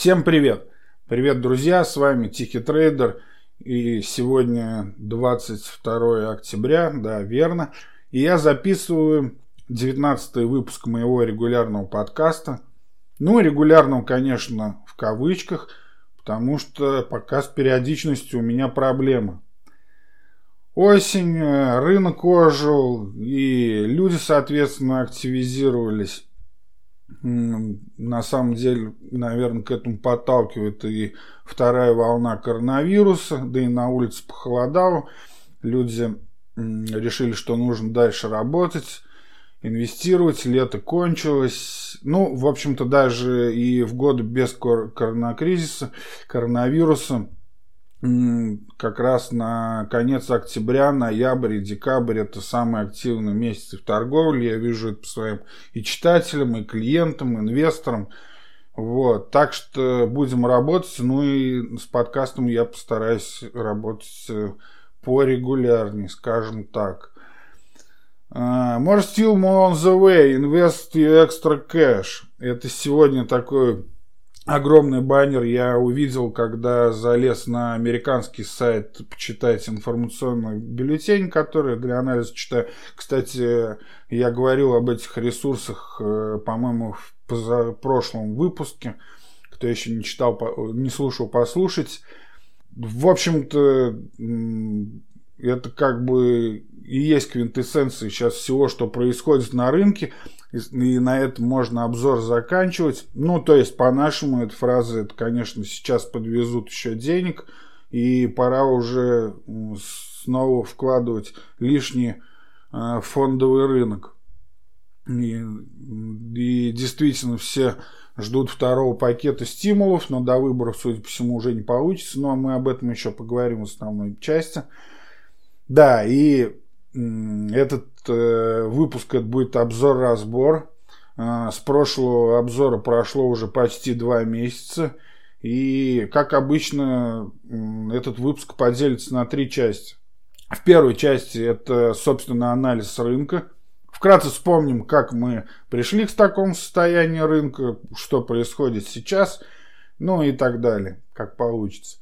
Всем привет! Привет, друзья! С вами Тихий Трейдер. И сегодня 22 октября, да, верно. И я записываю 19 выпуск моего регулярного подкаста. Ну, регулярного, конечно, в кавычках, потому что пока с периодичностью у меня проблемы. Осень, э, рынок ожил, и люди, соответственно, активизировались на самом деле, наверное, к этому подталкивает и вторая волна коронавируса, да и на улице похолодало. Люди решили, что нужно дальше работать, инвестировать, лето кончилось. Ну, в общем-то, даже и в годы без коронакризиса, коронавируса – как раз на конец октября, ноябрь и декабрь это самые активные месяцы в торговле. Я вижу это по своим и читателям, и клиентам, инвесторам. Вот. Так что будем работать. Ну и с подкастом я постараюсь работать э, порегулярнее, скажем так. More still more on the way. Invest your extra cash. Это сегодня такой огромный баннер я увидел, когда залез на американский сайт почитать информационный бюллетень, который для анализа читаю. Кстати, я говорил об этих ресурсах, э, по-моему, в прошлом выпуске. Кто еще не читал, не слушал, послушать. В общем-то, это как бы и есть квинтэссенция сейчас всего, что происходит на рынке и на этом можно обзор заканчивать. Ну, то есть, по-нашему, эта фраза, это, конечно, сейчас подвезут еще денег, и пора уже снова вкладывать лишний э, фондовый рынок. И, и действительно все ждут второго пакета стимулов, но до выборов, судя по всему, уже не получится. Но мы об этом еще поговорим в основной части. Да, и этот э, выпуск это будет обзор-разбор. Э, с прошлого обзора прошло уже почти два месяца. И, как обычно, этот выпуск поделится на три части. В первой части это, собственно, анализ рынка. Вкратце вспомним, как мы пришли к такому состоянию рынка, что происходит сейчас, ну и так далее, как получится.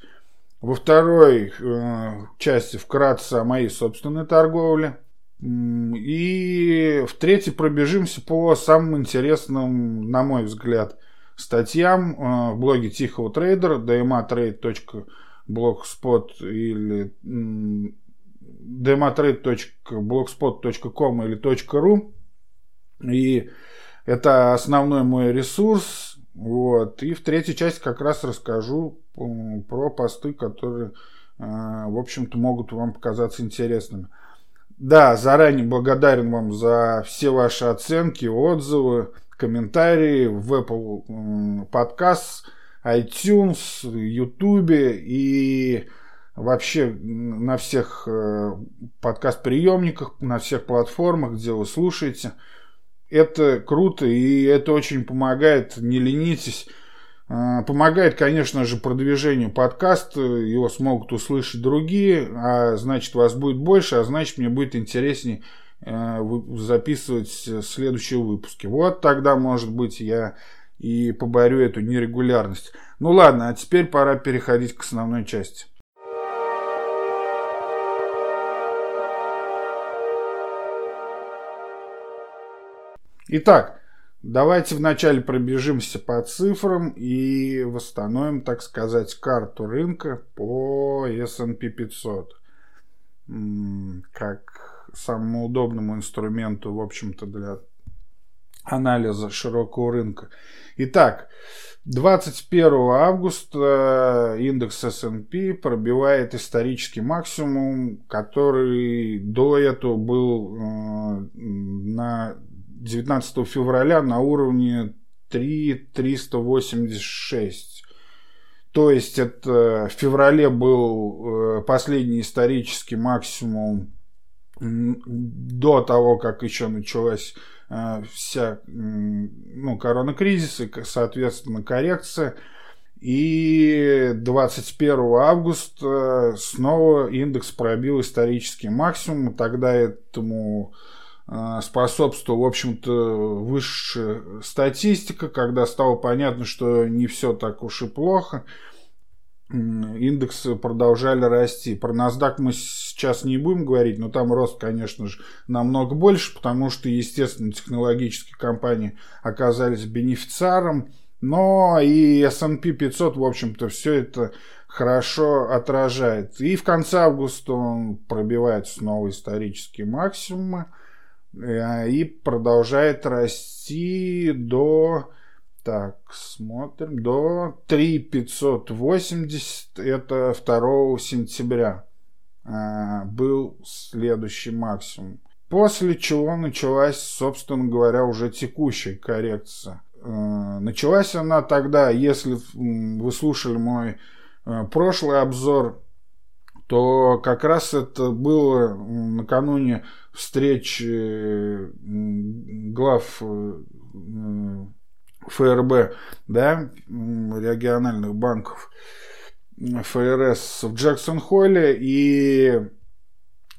Во второй э, части вкратце о моей собственной торговле. И в третьей пробежимся по самым интересным, на мой взгляд, статьям э, в блоге Тихого трейдера dmatrade.blogspot или dmatrade.blogspot.com или .ru. И это основной мой ресурс. Вот. И в третьей части как раз расскажу про посты, которые, э, в общем-то, могут вам показаться интересными. Да, заранее благодарен вам за все ваши оценки, отзывы, комментарии в Apple подкаст, iTunes, YouTube и вообще на всех э, подкаст-приемниках, на всех платформах, где вы слушаете. Это круто и это очень помогает, не ленитесь. А, помогает, конечно же, продвижению подкаста, его смогут услышать другие, а значит вас будет больше, а значит мне будет интереснее э, записывать следующие выпуски. Вот тогда, может быть, я и поборю эту нерегулярность. Ну ладно, а теперь пора переходить к основной части. Итак, Давайте вначале пробежимся по цифрам и восстановим, так сказать, карту рынка по S&P 500. Как самому удобному инструменту, в общем-то, для анализа широкого рынка. Итак, 21 августа индекс S&P пробивает исторический максимум, который до этого был э, на 19 февраля на уровне 3,386. То есть это в феврале был э, последний исторический максимум до того, как еще началась э, вся ну, коронакризис и, соответственно, коррекция. И 21 августа снова индекс пробил исторический максимум. Тогда этому э, способствовала, в общем-то, высшая статистика, когда стало понятно, что не все так уж и плохо индексы продолжали расти. Про NASDAQ мы сейчас не будем говорить, но там рост, конечно же, намного больше, потому что, естественно, технологические компании оказались бенефициаром, но и S&P 500, в общем-то, все это хорошо отражает. И в конце августа он пробивает снова исторические максимумы э, и продолжает расти до так, смотрим. До 3580, это 2 сентября, а, был следующий максимум. После чего началась, собственно говоря, уже текущая коррекция. А, началась она тогда, если вы слушали мой прошлый обзор, то как раз это было накануне встречи глав ФРБ, да, региональных банков ФРС в Джексон-Холле, и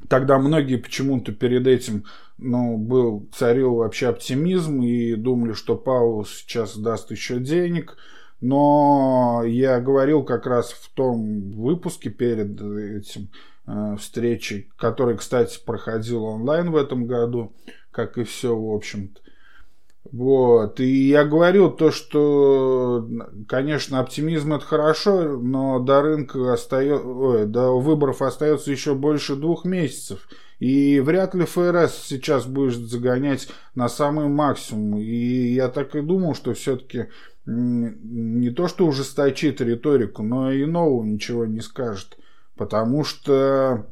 тогда многие почему-то перед этим ну, был, царил вообще оптимизм и думали, что Паул сейчас даст еще денег. Но я говорил как раз в том выпуске перед этим э, встречей, который, кстати, проходил онлайн в этом году, как и все, в общем-то, вот. И я говорил то, что, конечно, оптимизм это хорошо, но до рынка остается, до выборов остается еще больше двух месяцев. И вряд ли ФРС сейчас будет загонять на самый максимум. И я так и думал, что все-таки не то, что ужесточит риторику, но и нового ничего не скажет. Потому что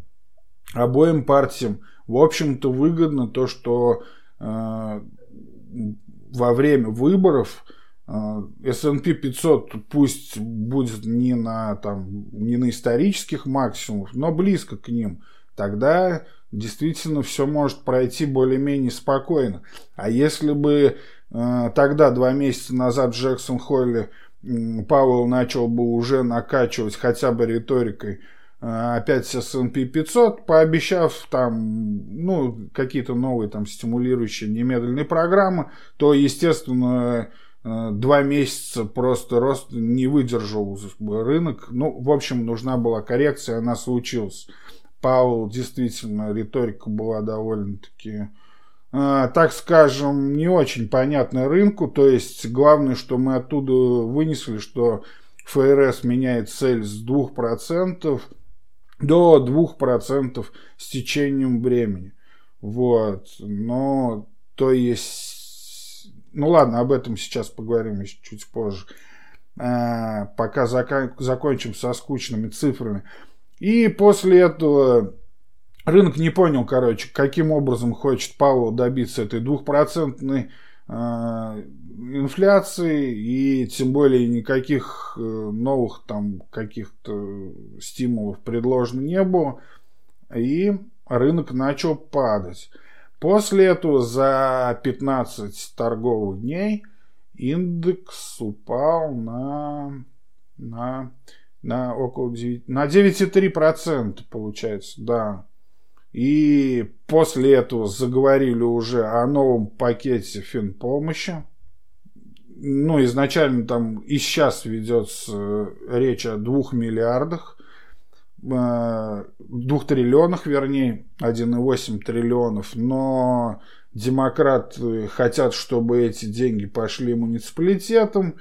обоим партиям, в общем-то, выгодно то, что э, во время выборов э, S&P 500 пусть будет не на, там, не на исторических максимумах, но близко к ним. Тогда действительно все может пройти более-менее спокойно. А если бы тогда, два месяца назад, Джексон Холле э, Пауэлл начал бы уже накачивать хотя бы риторикой Э, опять S&P 500, пообещав там, ну, какие-то новые там стимулирующие немедленные программы, то, естественно, э, два месяца просто рост не выдержал рынок. Ну, в общем, нужна была коррекция, она случилась. Паул действительно, риторика была довольно-таки, так скажем, не очень понятна рынку. То есть, главное, что мы оттуда вынесли, что ФРС меняет цель с 2% до 2% с течением времени. Вот. Но, то есть... Ну ладно, об этом сейчас поговорим еще чуть позже. А, пока зак- закончим со скучными цифрами. И после этого рынок не понял, короче, каким образом хочет Павел добиться этой двухпроцентной Э, инфляции и тем более никаких э, новых там каких-то стимулов предложено не было и рынок начал падать. После этого за 15 торговых дней индекс упал на, на, на около 9, на 9,3% получается, да. И после этого заговорили уже о новом пакете финпомощи. Ну, изначально там и сейчас ведется речь о двух миллиардах, э, двух триллионах, вернее, 1,8 триллионов, но демократы хотят, чтобы эти деньги пошли муниципалитетам,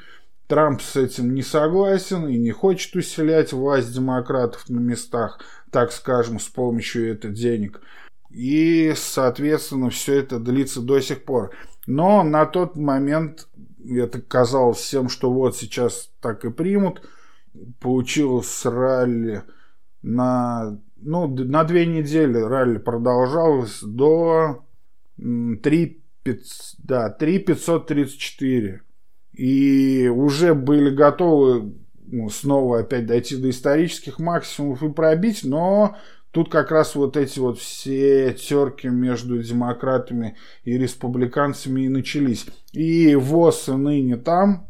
Трамп с этим не согласен и не хочет усилять власть демократов на местах, так скажем, с помощью этих денег. И, соответственно, все это длится до сих пор. Но на тот момент это казалось всем, что вот сейчас так и примут. Получилось ралли на, ну, на две недели ралли продолжалось до 3, 5, да, 3 534 и уже были готовы ну, снова опять дойти до исторических максимумов и пробить, но тут как раз вот эти вот все терки между демократами и республиканцами и начались. И ВОЗ и ныне там,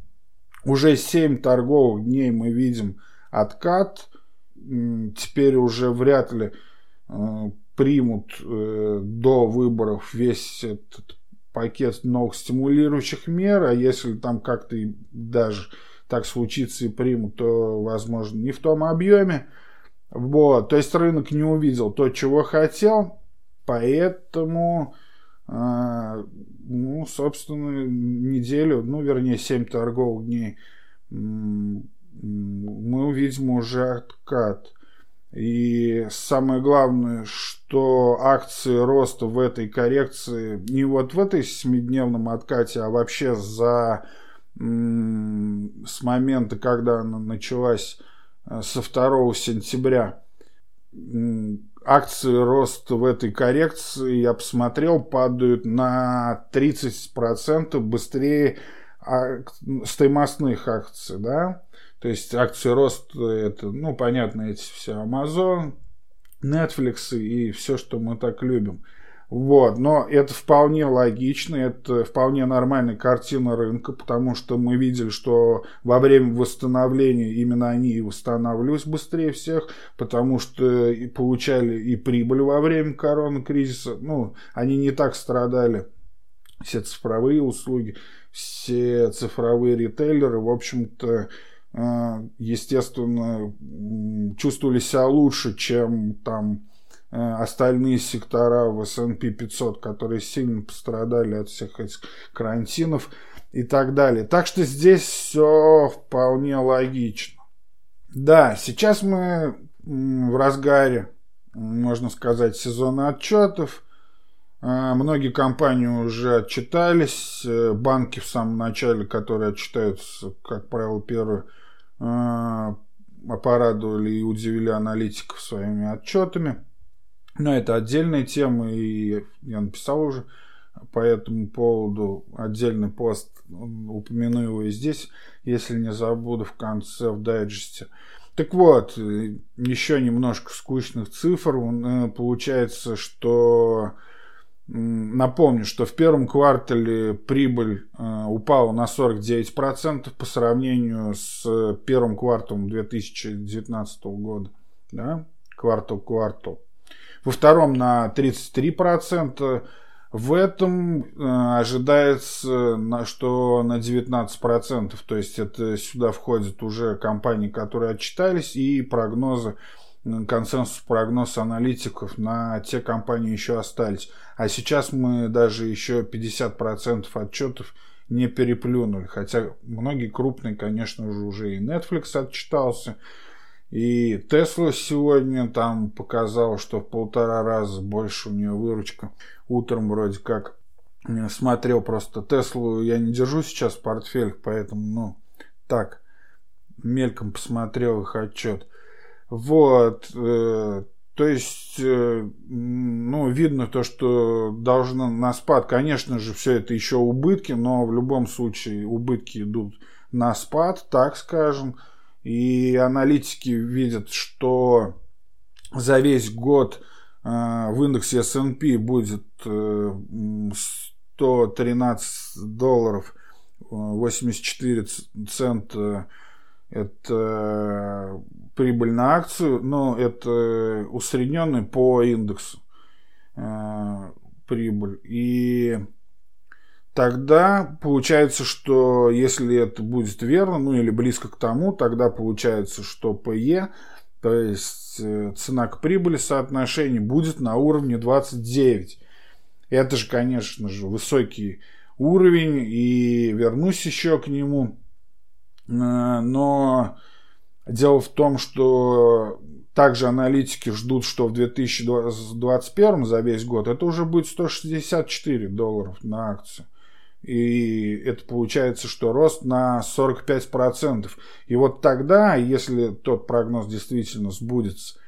уже 7 торговых дней мы видим откат, теперь уже вряд ли э, примут э, до выборов весь этот пакет новых стимулирующих мер, а если там как-то даже так случится и примут, то, возможно, не в том объеме. Вот, то есть рынок не увидел то, чего хотел, поэтому, э, ну, собственно, неделю, ну, вернее, 7 торговых дней мы увидим уже откат. И самое главное, что акции роста в этой коррекции, не вот в этой семидневном откате, а вообще за с момента, когда она началась э, со 2 сентября, акции роста в этой коррекции, я посмотрел, падают на 30% быстрее стоимостных акций, да, то есть акции рост, это, ну, понятно, эти все Amazon, Netflix и все, что мы так любим. Вот, но это вполне логично, это вполне нормальная картина рынка, потому что мы видели, что во время восстановления именно они и восстанавливались быстрее всех, потому что получали и прибыль во время коронакризиса, ну, они не так страдали, все цифровые услуги, все цифровые ритейлеры, в общем-то, естественно, чувствовали себя лучше, чем там э, остальные сектора в S&P 500, которые сильно пострадали от всех этих карантинов и так далее. Так что здесь все вполне логично. Да, сейчас мы в разгаре, можно сказать, сезона отчетов. Э, многие компании уже отчитались. Банки в самом начале, которые отчитаются, как правило, первые а, порадовали и удивили аналитиков своими отчетами. Но это отдельная тема, и я написал уже по этому поводу отдельный пост, упомяну его и здесь, если не забуду в конце в дайджесте. Так вот, еще немножко скучных цифр. Э, получается, что Напомню, что в первом квартале прибыль э, упала на 49% по сравнению с первым кварталом 2019 года. Да? Квартал-квартал. Во втором на 33%. В этом э, ожидается, что на 19%. То есть это сюда входят уже компании, которые отчитались и прогнозы консенсус прогноз аналитиков на те компании еще остались. А сейчас мы даже еще 50% отчетов не переплюнули. Хотя многие крупные, конечно же, уже и Netflix отчитался. И Tesla сегодня там показал, что в полтора раза больше у нее выручка. Утром вроде как смотрел просто Теслу. Я не держу сейчас в портфелях, поэтому, ну, так, мельком посмотрел их отчет. Вот. Э, то есть, э, ну, видно то, что должно на спад. Конечно же, все это еще убытки, но в любом случае убытки идут на спад, так скажем. И аналитики видят, что за весь год э, в индексе S&P будет 113 долларов 84 цента это прибыль на акцию, но это усредненный по индексу э, прибыль. И тогда получается, что если это будет верно, ну или близко к тому, тогда получается, что PE, то есть э, цена к прибыли соотношение будет на уровне 29. Это же, конечно же, высокий уровень, и вернусь еще к нему. Э, но дело в том, что также аналитики ждут, что в 2021 за весь год это уже будет 164 долларов на акцию. И это получается, что рост на 45%. И вот тогда, если тот прогноз действительно сбудется,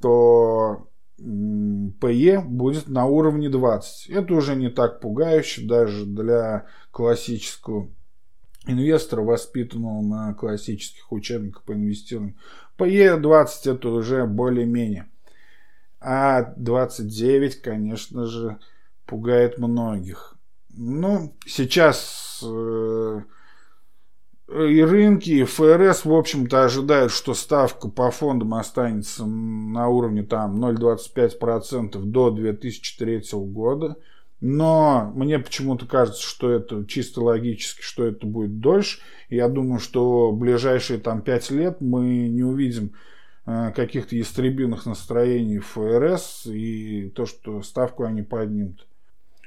то PE будет на уровне 20. Это уже не так пугающе даже для классического инвестора, воспитанного на классических учебниках по инвестированию. По Е20 это уже более-менее. А 29, конечно же, пугает многих. Ну, сейчас э, и рынки, и ФРС, в общем-то, ожидают, что ставка по фондам останется на уровне там 0,25% до 2003 года. Но мне почему-то кажется, что это чисто логически, что это будет дольше. Я думаю, что в ближайшие там 5 лет мы не увидим э, каких-то ястребиных настроений ФРС и то, что ставку они поднимут.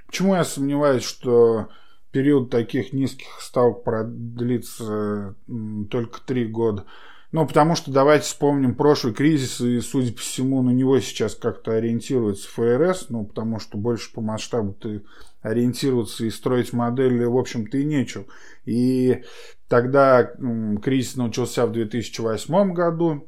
Почему я сомневаюсь, что период таких низких ставок продлится только три года. Ну, потому что давайте вспомним прошлый кризис, и, судя по всему, на него сейчас как-то ориентируется ФРС, ну, потому что больше по масштабу ты ориентироваться и строить модели, в общем-то, и нечего. И тогда кризис начался в 2008 году,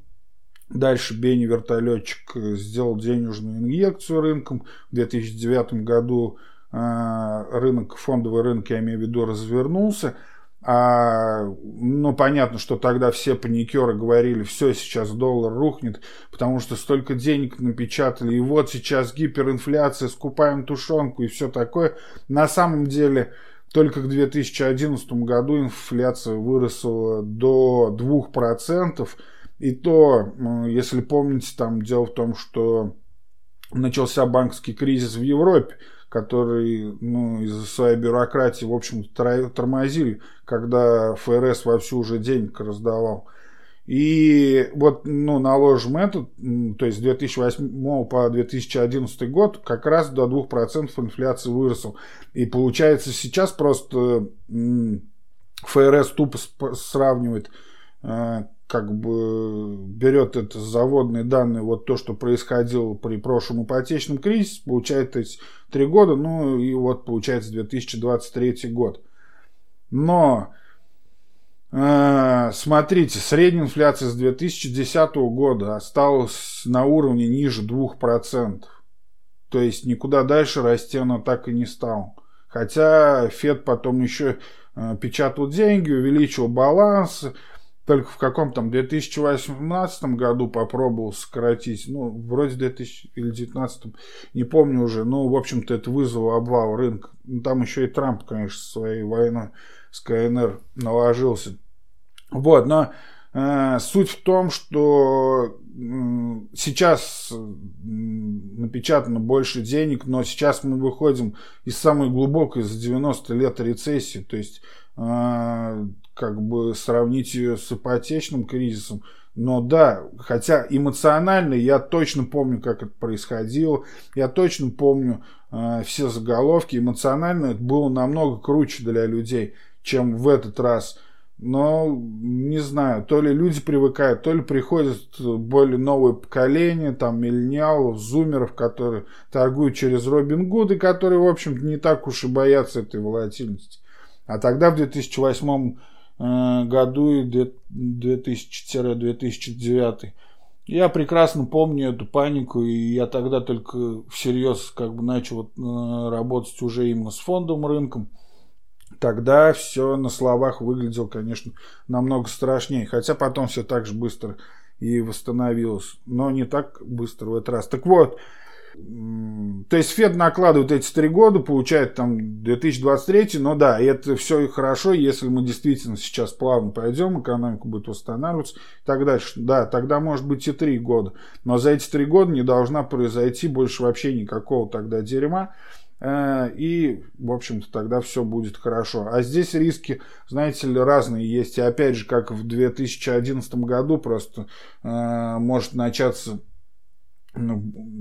Дальше Бенни вертолетчик сделал денежную инъекцию рынком. В 2009 году а, рынок, фондовый рынок, я имею в виду, развернулся. А, ну, понятно, что тогда все паникеры говорили, все, сейчас доллар рухнет, потому что столько денег напечатали, и вот сейчас гиперинфляция, скупаем тушенку и все такое. На самом деле, только к 2011 году инфляция выросла до 2%. И то, если помните, там дело в том, что начался банковский кризис в Европе, который ну, из-за своей бюрократии, в общем тормозили, когда ФРС вовсю уже денег раздавал. И вот ну, наложим это, то есть с 2008 по 2011 год как раз до 2% инфляции выросла. И получается сейчас просто ФРС тупо сравнивает э, как бы берет это заводные данные, вот то, что происходило при прошлом ипотечном кризисе, получает эти три года, ну и вот получается 2023 год. Но э, смотрите, средняя инфляция с 2010 года осталась на уровне ниже 2%. То есть никуда дальше расти она так и не стала. Хотя Фед потом еще э, печатал деньги, увеличил баланс, только в каком там 2018 году попробовал сократить, ну, вроде 2000 или 2019, не помню уже, ну, в общем-то, это вызвало обвал рынка. Ну, там еще и Трамп, конечно, своей войной с КНР наложился. Вот, но э, суть в том, что э, сейчас напечатано больше денег, но сейчас мы выходим из самой глубокой за 90 лет рецессии, то есть э, как бы сравнить ее с ипотечным кризисом. Но да, хотя эмоционально я точно помню, как это происходило, я точно помню э, все заголовки. Эмоционально это было намного круче для людей, чем в этот раз. Но не знаю, то ли люди привыкают, то ли приходят более новое поколение, там миллениалов, зумеров, которые торгуют через Робин Гуды, которые, в общем-то, не так уж и боятся этой волатильности. А тогда в 2008 Э, году и 2000-2009. Я прекрасно помню эту панику, и я тогда только всерьез как бы начал э, работать уже именно с фондовым рынком. Тогда все на словах выглядело, конечно, намного страшнее, хотя потом все так же быстро и восстановилось, но не так быстро в этот раз. Так вот, то есть Фед накладывает эти три года, получает там 2023, но да, это все хорошо, если мы действительно сейчас плавно пойдем, экономика будет восстанавливаться и так дальше. Да, тогда может быть и три года, но за эти три года не должна произойти больше вообще никакого тогда дерьма. Э, и, в общем-то, тогда все будет хорошо. А здесь риски, знаете ли, разные есть. И опять же, как в 2011 году, просто э, может начаться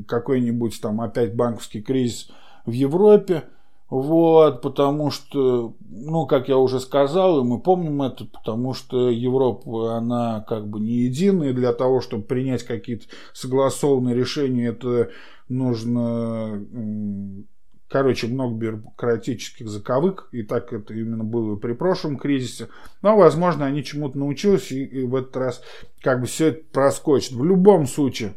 какой-нибудь там опять банковский кризис в Европе. Вот, потому что, ну, как я уже сказал, и мы помним это, потому что Европа, она как бы не единая, для того, чтобы принять какие-то согласованные решения, это нужно, короче, много бюрократических заковык, и так это именно было при прошлом кризисе, но, возможно, они чему-то научились, и, и в этот раз как бы все это проскочит. В любом случае,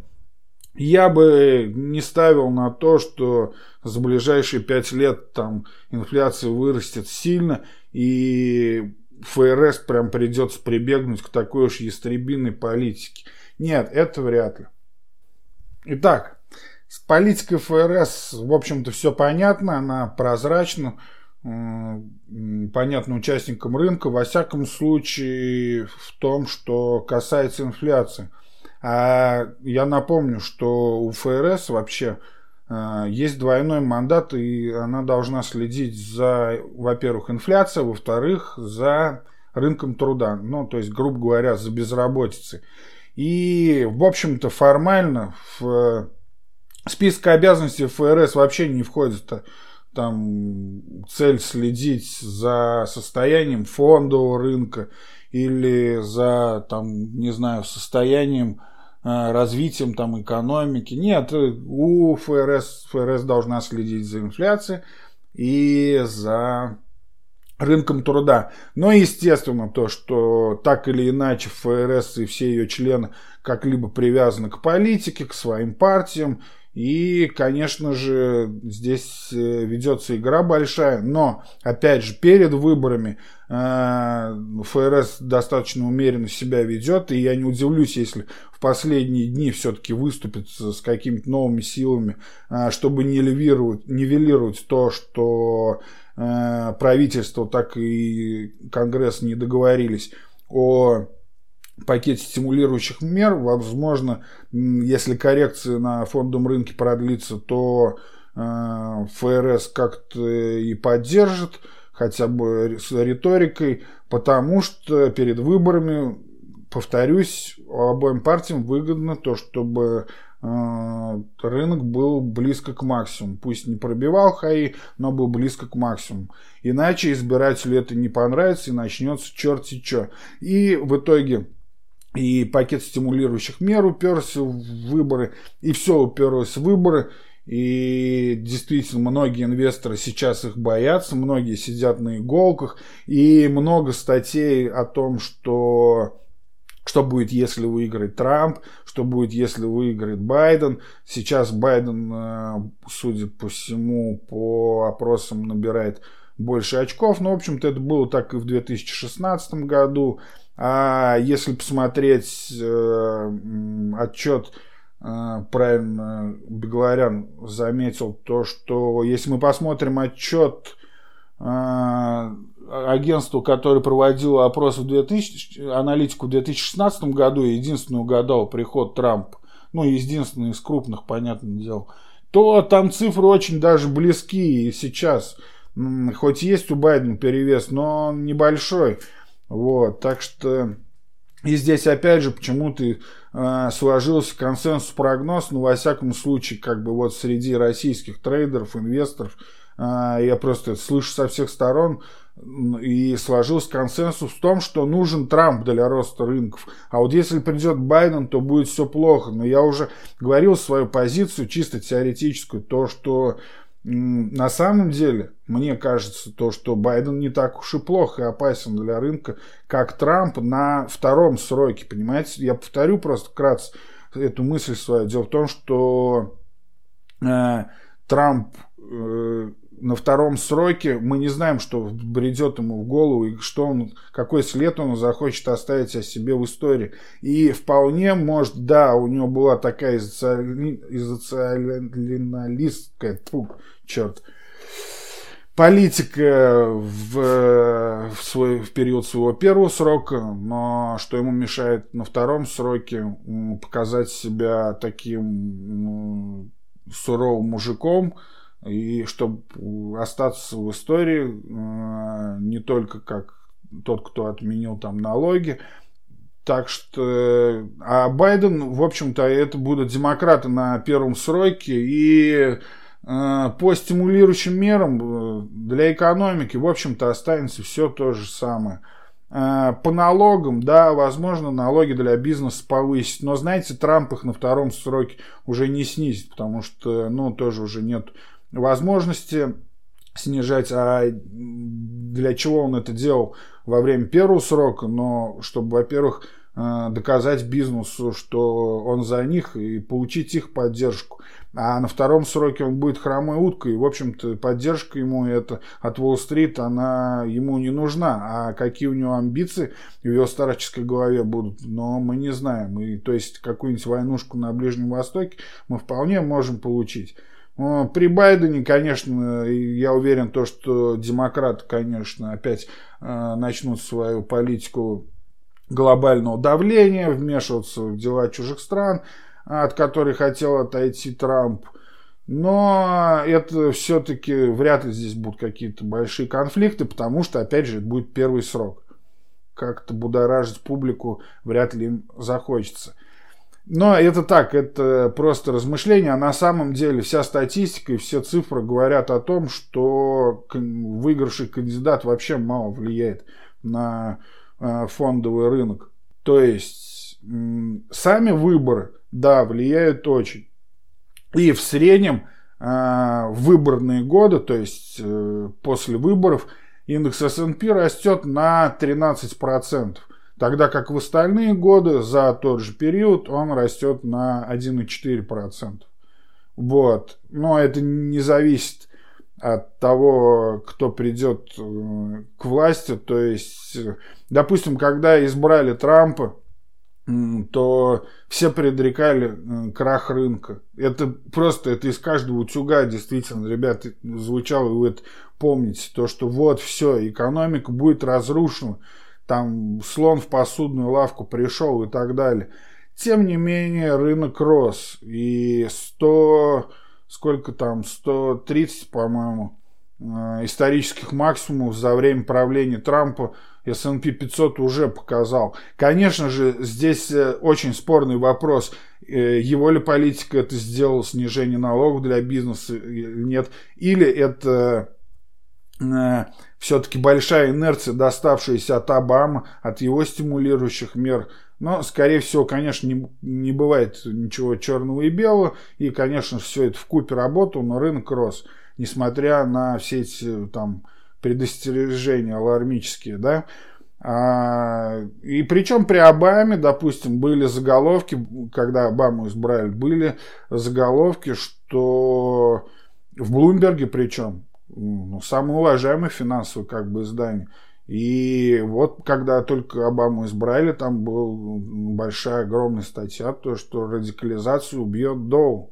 я бы не ставил на то, что за ближайшие пять лет там инфляция вырастет сильно, и ФРС прям придется прибегнуть к такой уж ястребиной политике. Нет, это вряд ли. Итак, с политикой ФРС, в общем-то, все понятно, она прозрачна. понятно участникам рынка, во всяком случае в том, что касается инфляции. А я напомню, что у ФРС вообще э, есть двойной мандат, и она должна следить за, во-первых, инфляцией, во-вторых, за рынком труда, ну, то есть, грубо говоря, за безработицей. И, в общем-то, формально в список обязанностей ФРС вообще не входит э, там цель следить за состоянием фондового рынка или за, там, не знаю, состоянием Э, развитием там, экономики. Нет, у ФРС, ФРС должна следить за инфляцией и за рынком труда. Но естественно то, что так или иначе ФРС и все ее члены как-либо привязаны к политике, к своим партиям, и, конечно же, здесь э, ведется игра большая, но, опять же, перед выборами ФРС достаточно умеренно себя ведет, и я не удивлюсь, если в последние дни все-таки выступит с какими-то новыми силами, э, чтобы нивелировать, то, что правительство, так и Конгресс не договорились о пакете стимулирующих мер. Возможно, если коррекция на фондовом рынке продлится, то ФРС как-то и поддержит, хотя бы с риторикой, потому что перед выборами, повторюсь, обоим партиям выгодно то, чтобы э, рынок был близко к максимуму. Пусть не пробивал хаи, но был близко к максимуму. Иначе избирателю это не понравится и начнется черти что. И в итоге и пакет стимулирующих мер уперся в выборы, и все уперлось в выборы. И действительно, многие инвесторы сейчас их боятся, многие сидят на иголках, и много статей о том, что что будет, если выиграет Трамп, что будет, если выиграет Байден. Сейчас Байден, э, судя по всему, по опросам набирает больше очков. Но, в общем-то, это было так и в 2016 году. А если посмотреть э, отчет, правильно Бегларян заметил то, что если мы посмотрим отчет э, агентства, которое проводило опрос в 2000, аналитику в 2016 году, единственный угадал приход Трампа, ну, единственный из крупных, понятное дело, то там цифры очень даже близки и сейчас. Хоть есть у Байдена перевес, но он небольшой. Вот, так что и здесь опять же почему-то э, сложился консенсус прогноз, ну во всяком случае как бы вот среди российских трейдеров, инвесторов, э, я просто это слышу со всех сторон, и сложился консенсус в том, что нужен Трамп для роста рынков. А вот если придет Байден, то будет все плохо. Но я уже говорил свою позицию, чисто теоретическую, то, что на самом деле, мне кажется, то, что Байден не так уж и плохо и опасен для рынка, как Трамп на втором сроке, понимаете? Я повторю просто вкратце эту мысль свою. Дело в том, что э, Трамп э, на втором сроке мы не знаем, что бредет ему в голову и что он, какой след он захочет оставить о себе в истории. И вполне может, да, у него была такая изоциалистская, черт, политика в, в, свой, в период своего первого срока, но что ему мешает на втором сроке показать себя таким суровым мужиком, и чтобы остаться в истории э, не только как тот, кто отменил там налоги, так что, а Байден, в общем-то, это будут демократы на первом сроке, и э, по стимулирующим мерам э, для экономики, в общем-то, останется все то же самое. По налогам, да, возможно, налоги для бизнеса повысить, но, знаете, Трамп их на втором сроке уже не снизит, потому что, ну, тоже уже нет возможности снижать, а для чего он это делал во время первого срока, но чтобы, во-первых, э, доказать бизнесу, что он за них и получить их поддержку. А на втором сроке он будет хромой уткой. В общем-то, поддержка ему это от Уолл-стрит, она ему не нужна. А какие у него амбиции в его старческой голове будут, но мы не знаем. И, то есть, какую-нибудь войнушку на Ближнем Востоке мы вполне можем получить. При Байдене, конечно, я уверен, то, что демократы, конечно, опять э, начнут свою политику глобального давления, вмешиваться в дела чужих стран, от которых хотел отойти Трамп. Но это все-таки вряд ли здесь будут какие-то большие конфликты, потому что, опять же, это будет первый срок. Как-то будоражить публику вряд ли им захочется. Но это так, это просто размышления. А на самом деле вся статистика и все цифры говорят о том, что выигравший кандидат вообще мало влияет на э, фондовый рынок. То есть сами выборы, да, влияют очень. И в среднем э, выборные годы, то есть э, после выборов, индекс S&P растет на 13%, тогда как в остальные годы за тот же период он растет на 1,4%. Вот. Но это не зависит от того, кто придет э, к власти. То есть, допустим, когда избрали Трампа, то все предрекали крах рынка. Это просто, это из каждого утюга, действительно, ребят, звучало, вы это помните, то, что вот, все, экономика будет разрушена, там слон в посудную лавку пришел и так далее. Тем не менее, рынок рос, и 100, сколько там, 130, по-моему, э, исторических максимумов за время правления Трампа – S&P 500 уже показал. Конечно же, здесь э, очень спорный вопрос, э, его ли политика это сделала, снижение налогов для бизнеса или нет, или это все-таки большая инерция, доставшаяся от Обамы, от его стимулирующих мер. Но, скорее всего, конечно, не, не бывает ничего черного и белого. И, конечно, все это в купе работало, но рынок рос, несмотря на все эти там предостережения алармические, да. А, и причем при Обаме, допустим, были заголовки, когда Обаму избрали, были заголовки, что в Блумберге причем, ну, самое уважаемое финансовое как бы издание. И вот когда только Обаму избрали, там была большая, огромная статья, то, что радикализацию убьет Доу.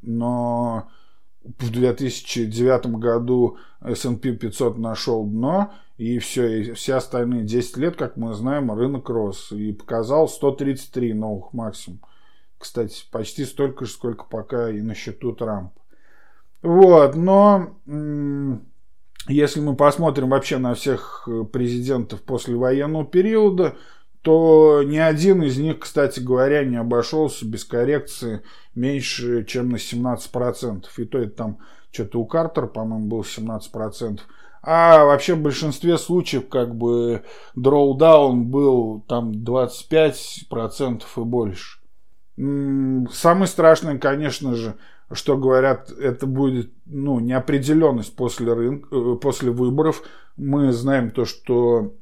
Но в 2009 году S&P 500 нашел дно, и все, и все остальные 10 лет, как мы знаем, рынок рос и показал 133 новых максимум. Кстати, почти столько же, сколько пока и на счету Трамп. Вот, но если мы посмотрим вообще на всех президентов после военного периода, то ни один из них, кстати говоря, не обошелся без коррекции меньше, чем на 17%. И то это там что-то у Картера, по-моему, было 17%. А вообще в большинстве случаев как бы дроудаун был там 25% и больше. Самое страшное, конечно же, что говорят, это будет ну, неопределенность после, рынка, э, после выборов. Мы знаем то, что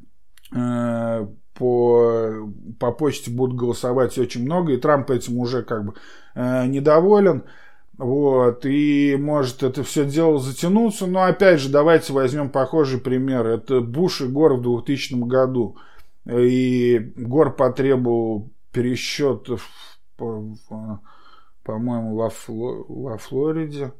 э, по, по почте будут голосовать очень много, и Трамп этим уже как бы э, недоволен. Вот, и может это все дело затянуться, но опять же, давайте возьмем похожий пример. Это Буш и Гор в 2000 году. И Гор потребовал пересчет, по-моему, во, Фло, во Флориде.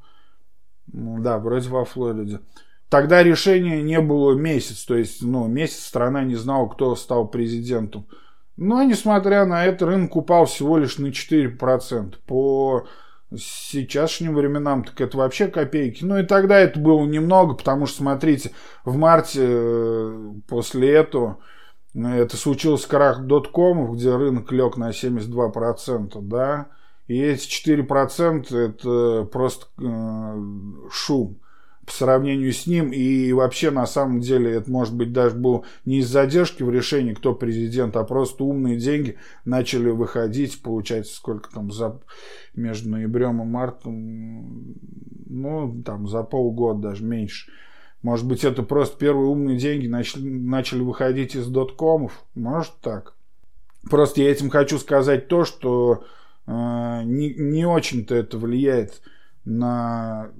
Да, вроде во Флориде. Тогда решение не было месяц, то есть, ну, месяц страна не знала, кто стал президентом. Но, несмотря на это, рынок упал всего лишь на 4%. По сейчасшним временам, так это вообще копейки. Ну и тогда это было немного, потому что, смотрите, в марте э, после этого э, это случилось крах доткомов, где рынок лег на 72%, да, и эти 4% это просто э, шум по сравнению с ним. И вообще, на самом деле, это может быть даже был не из задержки в решении, кто президент, а просто умные деньги начали выходить, получается, сколько там за между ноябрем и мартом, ну, там за полгода даже меньше. Может быть, это просто первые умные деньги начали, начали выходить из доткомов. Может так. Просто я этим хочу сказать то, что не, не очень-то это влияет на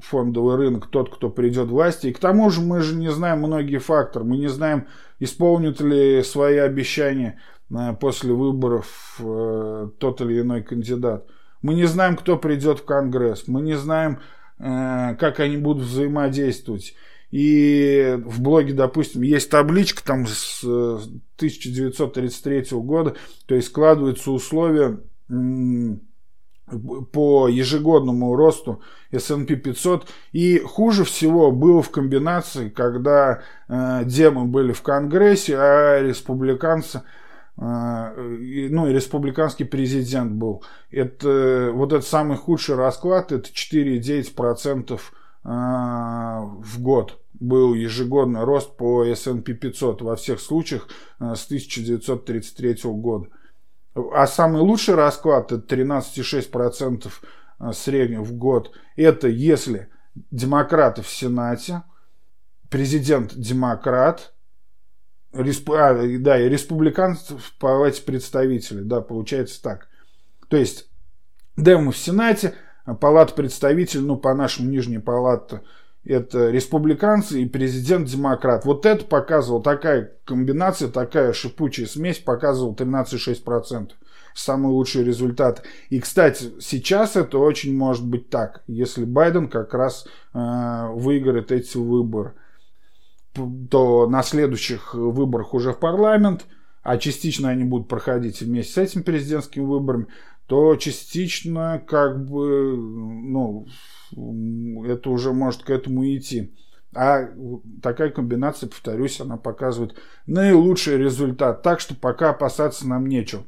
фондовый рынок тот, кто придет в власти. И к тому же мы же не знаем многие факторы. Мы не знаем, исполнит ли свои обещания э, после выборов э, тот или иной кандидат. Мы не знаем, кто придет в Конгресс. Мы не знаем, э, как они будут взаимодействовать. И в блоге, допустим, есть табличка там с 1933 года, то есть складываются условия по ежегодному росту S&P 500. И хуже всего было в комбинации, когда э, демы были в Конгрессе, а республиканцы э, ну и республиканский президент был. Это вот этот самый худший расклад, это 4,9% э, в год был ежегодный рост по S&P 500 во всех случаях э, с 1933 года. А самый лучший расклад это 13,6% э, среднего в год. Это если демократы в Сенате, президент демократ, респ... а, да, и республиканцев в палате представителей. Да, получается так. То есть демы в Сенате, палата представителей, ну, по нашему нижней палате это республиканцы и президент-демократ. Вот это показывал, такая комбинация, такая шипучая смесь показывала 13,6%. Самый лучший результат. И, кстати, сейчас это очень может быть так, если Байден как раз э, выиграет эти выборы, то на следующих выборах уже в парламент, а частично они будут проходить вместе с этими президентскими выборами, то частично как бы, ну, это уже может к этому идти. А такая комбинация, повторюсь, она показывает наилучший результат. Так что пока опасаться нам нечего.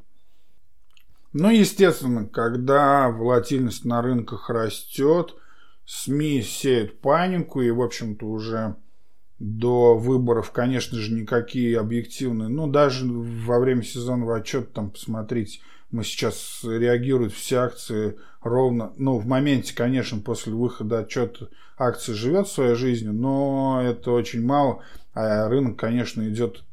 Но, естественно, когда волатильность на рынках растет, СМИ сеют панику, и, в общем-то, уже до выборов, конечно же, никакие объективные, ну, даже во время сезонного отчета, там, посмотрите, мы сейчас реагируют все акции ровно, ну, в моменте, конечно, после выхода отчета акция живет своей жизнью, но это очень мало, а рынок, конечно, идет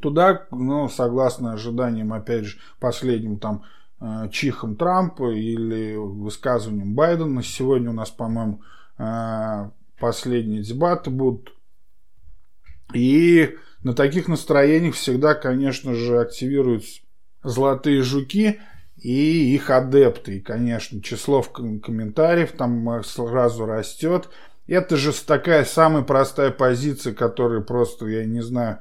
туда, ну, согласно ожиданиям, опять же, последним там э, чихом Трампа или высказыванием Байдена. Сегодня у нас, по-моему, э, последние дебаты будут. И на таких настроениях всегда, конечно же, активируются золотые жуки и их адепты. И, конечно, число комментариев там сразу растет. Это же такая самая простая позиция, которая просто, я не знаю,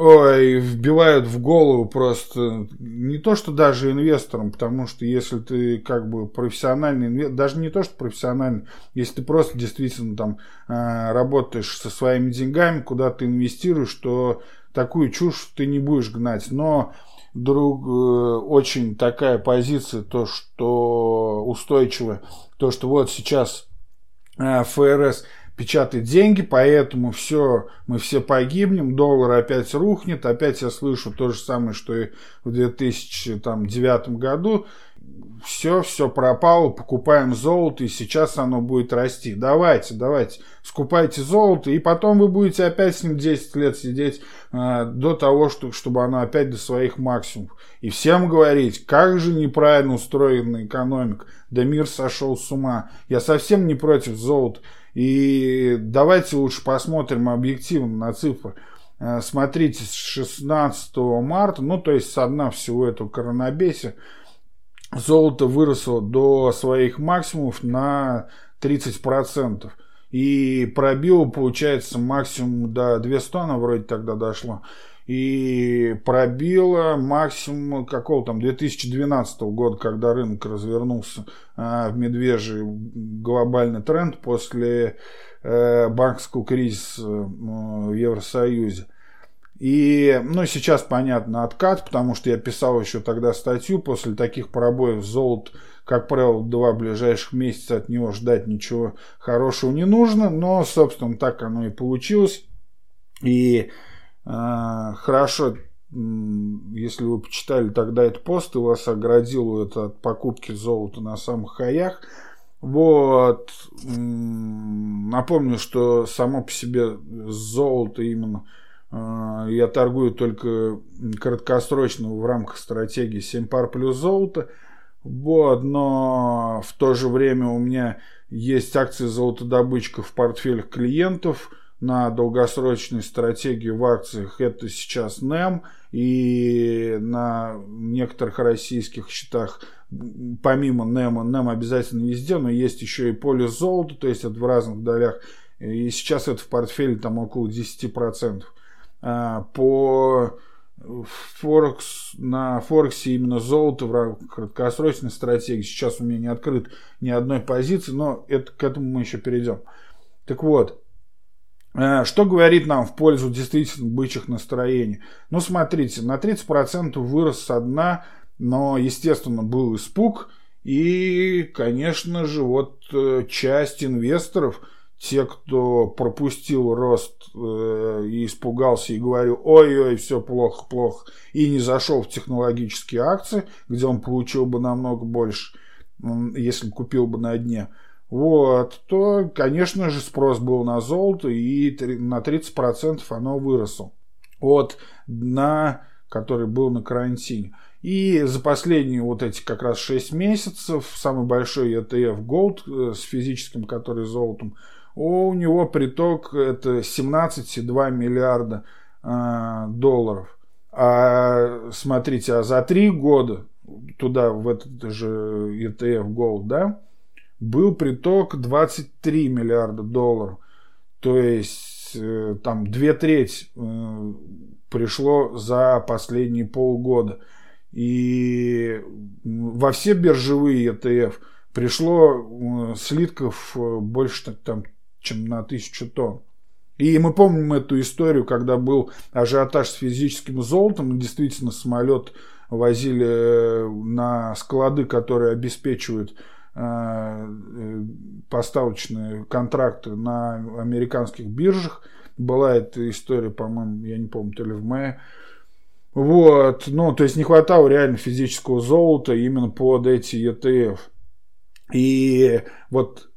ой, вбивают в голову просто не то, что даже инвесторам, потому что если ты как бы профессиональный инвестор, даже не то, что профессиональный, если ты просто действительно там э, работаешь со своими деньгами, куда ты инвестируешь, то такую чушь ты не будешь гнать. Но друг, э, очень такая позиция, то, что устойчивая, то, что вот сейчас э, ФРС печатает деньги, поэтому все, мы все погибнем, доллар опять рухнет, опять я слышу то же самое, что и в 2009 году, все, все пропало, покупаем золото, и сейчас оно будет расти. Давайте, давайте, скупайте золото, и потом вы будете опять с ним 10 лет сидеть э, до того, что, чтобы оно опять до своих максимумов. И всем говорить, как же неправильно устроена экономика, да мир сошел с ума. Я совсем не против золота. И давайте лучше посмотрим объективно на цифры. Э, смотрите, с 16 марта, ну то есть со дна всего этого коронабесия, золото выросло до своих максимумов на 30%. И пробило, получается, максимум до 200, она вроде тогда дошла. И пробило максимум какого там 2012 года, когда рынок развернулся э, в медвежий глобальный тренд после э, банковского кризиса э, в Евросоюзе. И, ну, сейчас, понятно, откат, потому что я писал еще тогда статью, после таких пробоев. Золото, как правило, два ближайших месяца от него ждать ничего хорошего не нужно, но, собственно, так оно и получилось. И э, хорошо, если вы почитали тогда этот пост, и вас оградил это от покупки золота на самых хаях, вот, напомню, что само по себе золото именно – я торгую только краткосрочно в рамках стратегии 7 пар плюс золото. Вот, но в то же время у меня есть акции золотодобычка в портфелях клиентов. на долгосрочной стратегии в акциях это сейчас NEM, и на некоторых российских счетах помимо NEM, NEM обязательно везде, но есть еще и поле золота, то есть это в разных долях, и сейчас это в портфеле там около 10%. А, по Форекс, на Форексе именно золото в краткосрочной стратегии. Сейчас у меня не открыт ни одной позиции, но это, к этому мы еще перейдем. Так вот, э, что говорит нам в пользу действительно бычьих настроений? Ну, смотрите, на 30% вырос со дна, но, естественно, был испуг. И, конечно же, вот э, часть инвесторов – те, кто пропустил рост э, и испугался и говорил, ой-ой, все плохо, плохо, и не зашел в технологические акции, где он получил бы намного больше, если купил бы на дне, вот, то, конечно же, спрос был на золото, и на 30% оно выросло от дна, который был на карантине. И за последние вот эти как раз 6 месяцев самый большой ETF Gold э, с физическим, который золотом, у него приток это 17,2 миллиарда э, долларов. А смотрите, а за три года туда, в этот же ETF Gold, да, был приток 23 миллиарда долларов. То есть э, там две трети э, пришло за последние полгода. И во все биржевые ETF пришло э, слитков больше там чем на тысячу тонн. И мы помним эту историю, когда был ажиотаж с физическим золотом, и действительно самолет возили э, на склады, которые обеспечивают э, э, поставочные контракты на американских биржах. Была эта история, по-моему, я не помню, то ли в мае. Вот, ну, то есть не хватало реально физического золота именно под эти ETF. И вот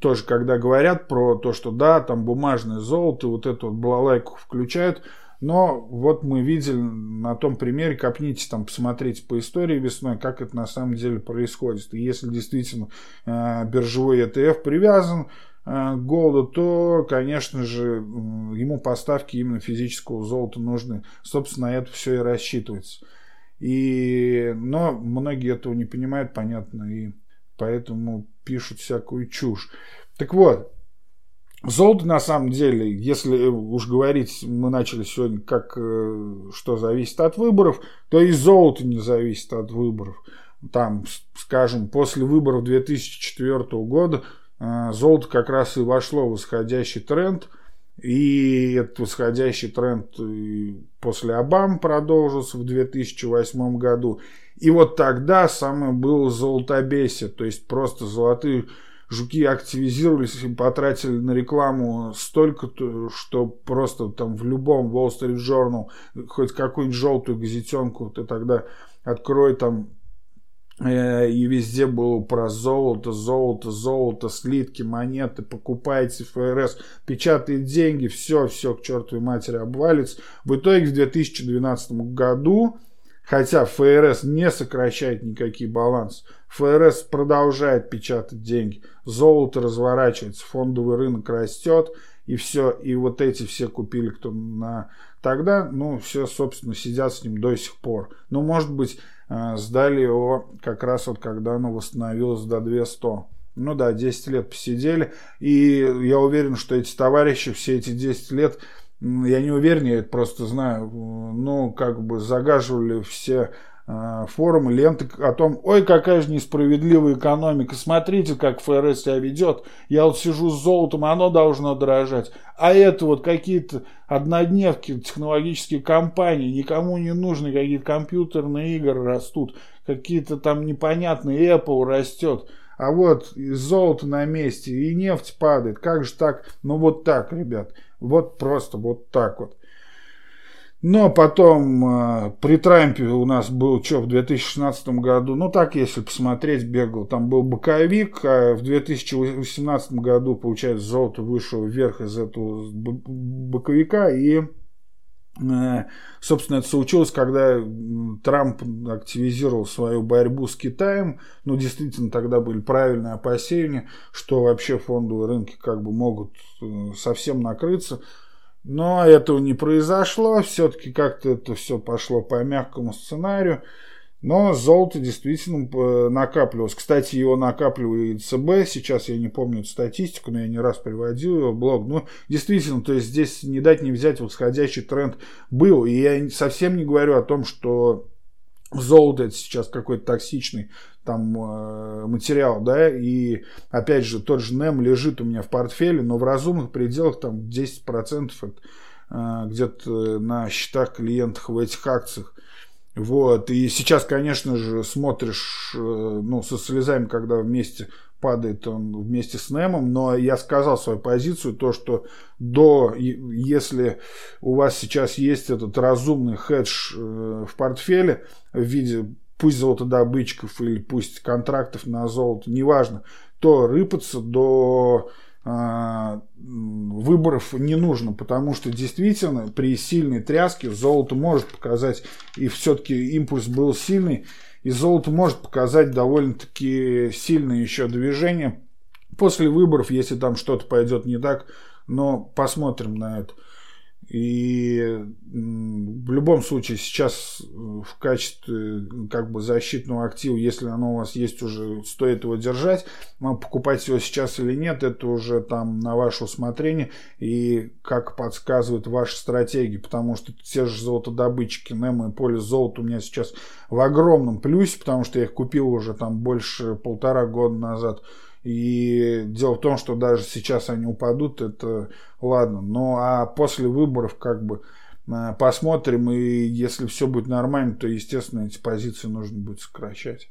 тоже, когда говорят про то, что да, там бумажное золото, вот эту вот балалайку включают, но вот мы видели на том примере, копните там, посмотрите по истории весной, как это на самом деле происходит. И если действительно э, биржевой ETF привязан э, к голоду, то, конечно же, э, ему поставки именно физического золота нужны. Собственно, это все и рассчитывается. И, но многие этого не понимают, понятно, и поэтому пишут всякую чушь. Так вот, золото на самом деле, если уж говорить, мы начали сегодня, как э, что зависит от выборов, то и золото не зависит от выборов. Там, скажем, после выборов 2004 года э, золото как раз и вошло в восходящий тренд. И этот восходящий тренд после Обамы продолжился в 2008 году. И вот тогда самое было золотобесие, то есть просто золотые жуки активизировались и потратили на рекламу столько, что просто там в любом Wall Street Journal, хоть какую-нибудь желтую газетенку, ты тогда открой там э, и везде было про золото, золото, золото, слитки, монеты, покупайте ФРС, печатает деньги, все, все к чертовой матери обвалится. В итоге в 2012 году Хотя ФРС не сокращает никакие балансы. ФРС продолжает печатать деньги. Золото разворачивается, фондовый рынок растет. И все, и вот эти все купили, кто на тогда, ну, все, собственно, сидят с ним до сих пор. Ну, может быть, э, сдали его как раз вот когда оно восстановилось до 200. Ну да, 10 лет посидели. И я уверен, что эти товарищи все эти 10 лет я не уверен, я это просто знаю, ну, как бы загаживали все э, форумы, ленты о том, ой, какая же несправедливая экономика, смотрите, как ФРС себя ведет, я вот сижу с золотом, оно должно дорожать, а это вот какие-то однодневки, технологические компании, никому не нужны, какие-то компьютерные игры растут, какие-то там непонятные Apple растет, а вот золото на месте, и нефть падает, как же так, ну вот так, ребят, вот просто вот так вот. Но потом э, при Трампе у нас был что в 2016 году, ну так если посмотреть, бегал, там был боковик, а в 2018 году, получается, золото вышло вверх из этого боковика и собственно, это случилось, когда Трамп активизировал свою борьбу с Китаем. Ну, действительно, тогда были правильные опасения, что вообще фондовые рынки как бы могут э, совсем накрыться. Но этого не произошло. Все-таки как-то это все пошло по мягкому сценарию. Но золото действительно э, накапливалось. Кстати, его накапливает ЦБ. Сейчас я не помню эту статистику, но я не раз приводил его в блог. Ну, действительно, то есть здесь не дать не взять восходящий тренд был. И я совсем не говорю о том, что золото это сейчас какой-то токсичный там э, материал, да, и опять же тот же NEM лежит у меня в портфеле, но в разумных пределах там 10% это, э, где-то на счетах клиентов в этих акциях. Вот. И сейчас, конечно же, смотришь э, ну, со слезами, когда вместе падает он вместе с Немом, но я сказал свою позицию, то, что до, если у вас сейчас есть этот разумный хедж э, в портфеле в виде пусть золотодобытчиков или пусть контрактов на золото, неважно, то рыпаться до выборов не нужно, потому что действительно при сильной тряске золото может показать, и все-таки импульс был сильный, и золото может показать довольно-таки сильное еще движение после выборов, если там что-то пойдет не так, но посмотрим на это. И в любом случае сейчас э, в качестве как бы защитного актива, если оно у вас есть уже, стоит его держать. Покупать его сейчас или нет, это уже там на ваше усмотрение и как подсказывает ваша стратегия, потому что те же золотодобытчики, Немо и Полис золото у меня сейчас в огромном плюсе, потому что я их купил уже там больше полтора года назад. И дело в том, что даже сейчас они упадут, это ладно. Ну а после выборов как бы э, посмотрим, и если все будет нормально, то, естественно, эти позиции нужно будет сокращать.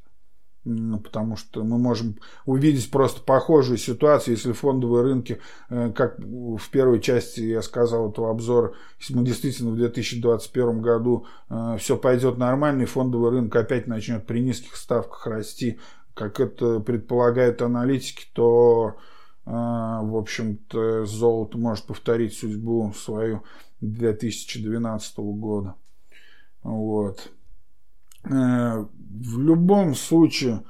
Потому что мы можем увидеть просто похожую ситуацию, если фондовые рынки, э, как в первой части я сказал этого обзора, если мы действительно в 2021 году э, все пойдет нормально, и фондовый рынок опять начнет при низких ставках расти, как это предполагают аналитики, то а, в общем-то, золото может повторить судьбу свою 2012 года. Вот. Э, в любом случае,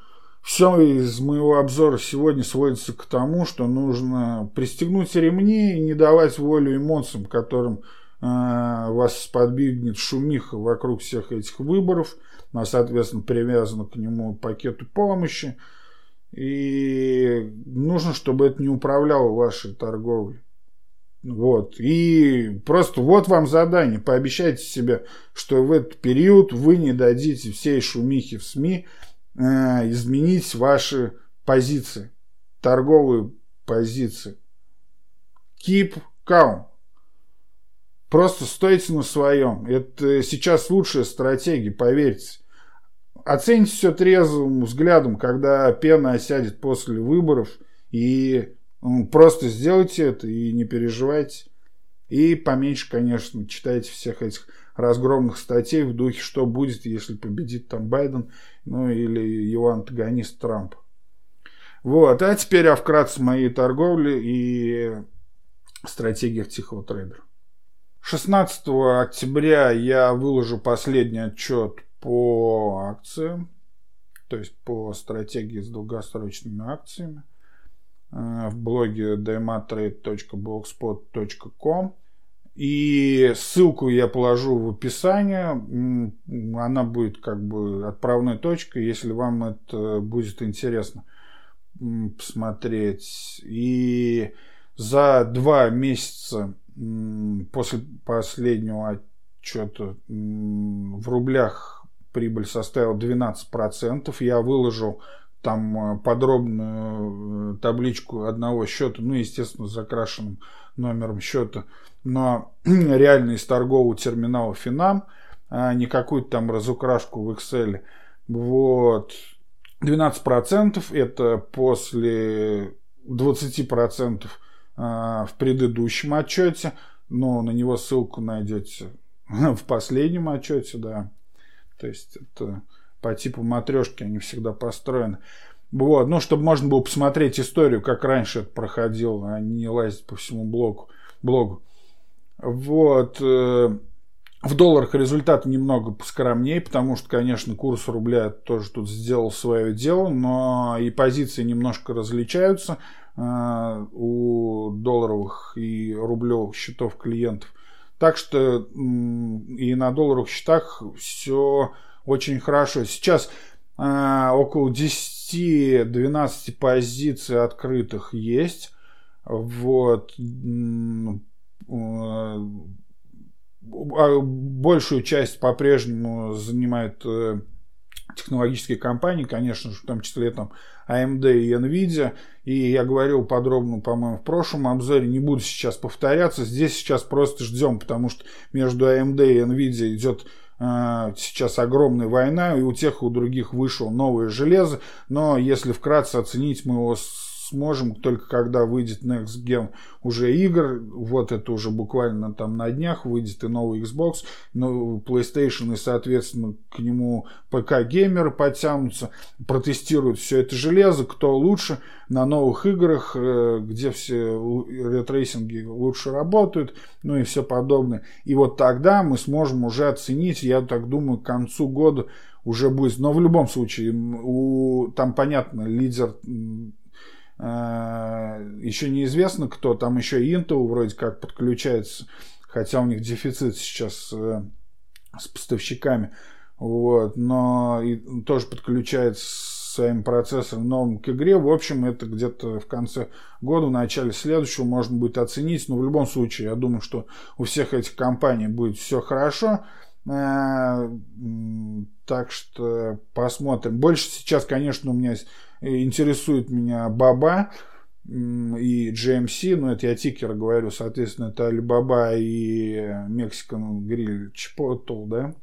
все из моего обзора сегодня сводится к тому, что нужно пристегнуть ремни и не давать волю эмоциям, которым э, вас сподвигнет шумиха вокруг всех этих выборов, а, соответственно, привязано к нему пакету помощи. И нужно, чтобы это не управляло вашей торговлей. Вот. И просто вот вам задание. Пообещайте себе, что в этот период вы не дадите всей шумихи в СМИ э, изменить ваши позиции. Торговые позиции. Keep calm. Просто стойте на своем. Это сейчас лучшая стратегия, поверьте оцените все трезвым взглядом, когда пена осядет после выборов, и просто сделайте это и не переживайте. И поменьше, конечно, читайте всех этих разгромных статей в духе, что будет, если победит там Байден, ну или его антагонист Трамп. Вот, а теперь а вкратце моей торговли и стратегиях тихого трейдера. 16 октября я выложу последний отчет по акциям, то есть по стратегии с долгосрочными акциями э, в блоге dematrade.blogspot.com. И ссылку я положу в описание. Она будет как бы отправной точкой, если вам это будет интересно посмотреть. И за два месяца после последнего отчета в рублях прибыль составила 12%. Я выложил там э, подробную э, табличку одного счета, ну, естественно, с закрашенным номером счета, но реально из торгового терминала Финам, а не какую-то там разукрашку в Excel. Вот. 12% это после 20% а, в предыдущем отчете, но на него ссылку найдете в последнем отчете, да. То есть это по типу матрешки они всегда построены. Вот, ну, чтобы можно было посмотреть историю, как раньше это проходило, а не лазить по всему блогу. блогу. Вот. Э, В долларах результат немного поскромнее, потому что, конечно, курс рубля тоже тут сделал свое дело, но и позиции немножко различаются э, у долларовых и рублевых счетов клиентов. Так что и на долларовых счетах все очень хорошо. Сейчас э, около 10-12 позиций открытых есть. Вот. Э, а большую часть по-прежнему занимают э, технологические компании, конечно же, в том числе там AMD и Nvidia. И я говорил подробно, по-моему, в прошлом обзоре, не буду сейчас повторяться. Здесь сейчас просто ждем, потому что между AMD и Nvidia идет э, сейчас огромная война, и у тех, и у других вышло новое железо. Но если вкратце оценить, мы его сможем только когда выйдет Next Gen уже игр. Вот это уже буквально там на днях выйдет и новый Xbox, ну, PlayStation и, соответственно, к нему ПК-геймеры подтянутся, протестируют все это железо, кто лучше на новых играх, э, где все ray tracing и лучше работают, ну и все подобное. И вот тогда мы сможем уже оценить, я так думаю, к концу года уже будет. Но в любом случае, у, там понятно, лидер еще неизвестно кто, там еще Intel вроде как подключается, хотя у них дефицит сейчас э, с поставщиками, вот, но и тоже подключается своим процессором новым к игре. В общем, это где-то в конце года, в начале следующего можно будет оценить. Но в любом случае, я думаю, что у всех этих компаний будет все хорошо. Э, так что посмотрим. Больше сейчас, конечно, у меня интересует меня Баба и GMC, ну это я тикер говорю, соответственно, это Alibaba и Mexican Grill Chipotle, да,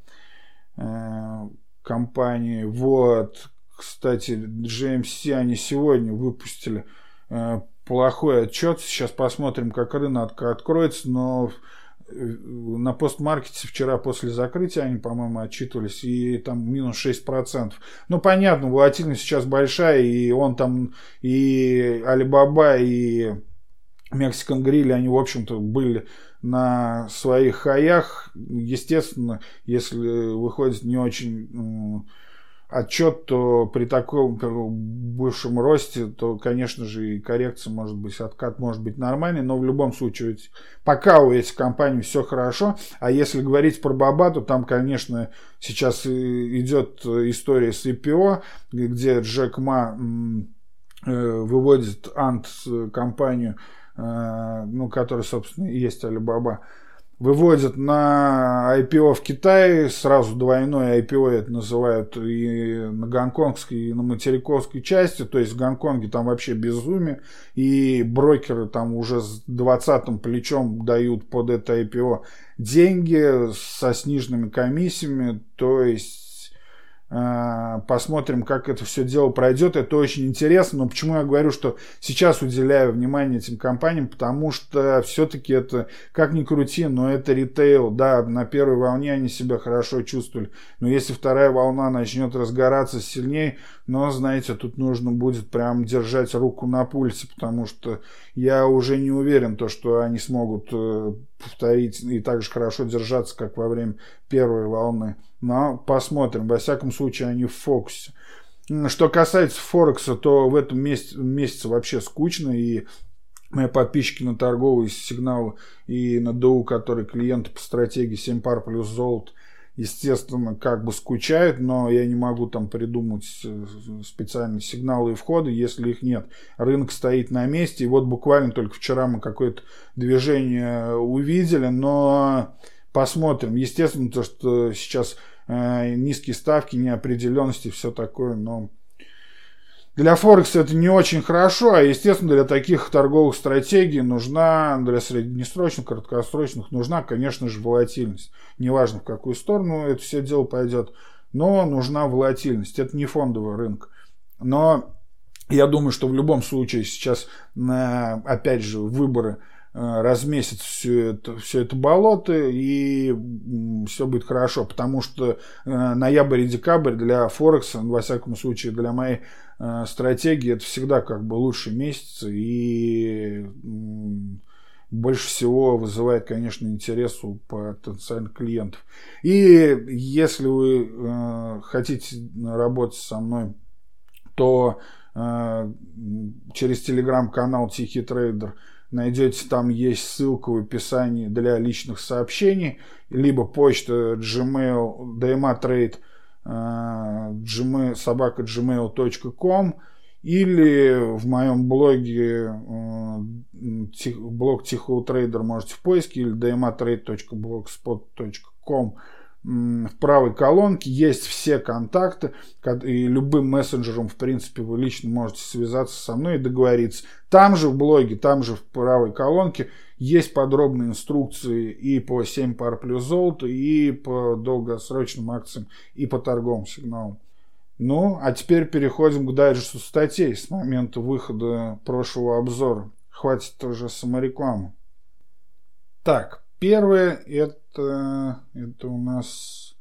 э, компании. Вот, кстати, GMC они сегодня выпустили э, плохой отчет. Сейчас посмотрим, как рынок откроется, но на постмаркете вчера после закрытия они, по-моему, отчитывались, и там минус 6%. Ну, понятно, волатильность сейчас большая, и он там, и Алибаба, и Мексикан Гриль, они, в общем-то, были на своих хаях. Естественно, если выходит не очень отчет, то при таком большем росте, то, конечно же, и коррекция может быть, откат может быть нормальный, но в любом случае, пока у этих компаний все хорошо, а если говорить про Баба, то там, конечно, сейчас идет история с IPO, где Джек Ма э, выводит Ант компанию, э, ну, которая, собственно, и есть Алибаба, выводят на IPO в Китае, сразу двойное IPO это называют и на гонконгской, и на материковской части, то есть в Гонконге там вообще безумие, и брокеры там уже с 20 плечом дают под это IPO деньги со сниженными комиссиями, то есть посмотрим, как это все дело пройдет. Это очень интересно. Но почему я говорю, что сейчас уделяю внимание этим компаниям? Потому что все-таки это, как ни крути, но это ритейл. Да, на первой волне они себя хорошо чувствовали. Но если вторая волна начнет разгораться сильнее, но, знаете, тут нужно будет прям держать руку на пульсе, потому что я уже не уверен, то, что они смогут э, повторить и так же хорошо держаться, как во время первой волны. Но посмотрим. Во всяком случае, они в фокусе. Что касается Форекса, то в этом месяце, месяце вообще скучно, и мои подписчики на торговые сигналы и на ДУ, которые клиенты по стратегии 7 пар плюс золото, естественно, как бы скучают, но я не могу там придумать э, специальные сигналы и входы, если их нет. Рынок стоит на месте, и вот буквально только вчера мы какое-то движение увидели, но посмотрим. Естественно, то, что сейчас э, низкие ставки, неопределенности, все такое, но для Форекса это не очень хорошо, а, естественно, для таких торговых стратегий нужна, для среднесрочных, краткосрочных, нужна, конечно же, волатильность. Неважно, в какую сторону это все дело пойдет, но нужна волатильность. Это не фондовый рынок. Но я думаю, что в любом случае сейчас, опять же, выборы – Э, размесит все это, все это болото, и все будет хорошо, потому что э, ноябрь и декабрь для Форекса, во всяком случае для моей э, стратегии, это всегда как бы лучшие месяцы, и больше всего вызывает, конечно, интерес у потенциальных клиентов. И если вы хотите работать со мной, то через телеграм-канал Тихий Трейдер найдете, там есть ссылка в описании для личных сообщений, либо почта Gmail, DMA Trade, э, gmail, собака gmail.com, или в моем блоге, э, блог Тихого Трейдер можете в поиске, или dmatrade.blogspot.com в правой колонке есть все контакты, и любым мессенджером, в принципе, вы лично можете связаться со мной и договориться. Там же в блоге, там же в правой колонке есть подробные инструкции и по 7 пар плюс золота, и по долгосрочным акциям, и по торговым сигналам. Ну, а теперь переходим к дайджесту статей с момента выхода прошлого обзора. Хватит уже саморекламы. Так, первое это, это у нас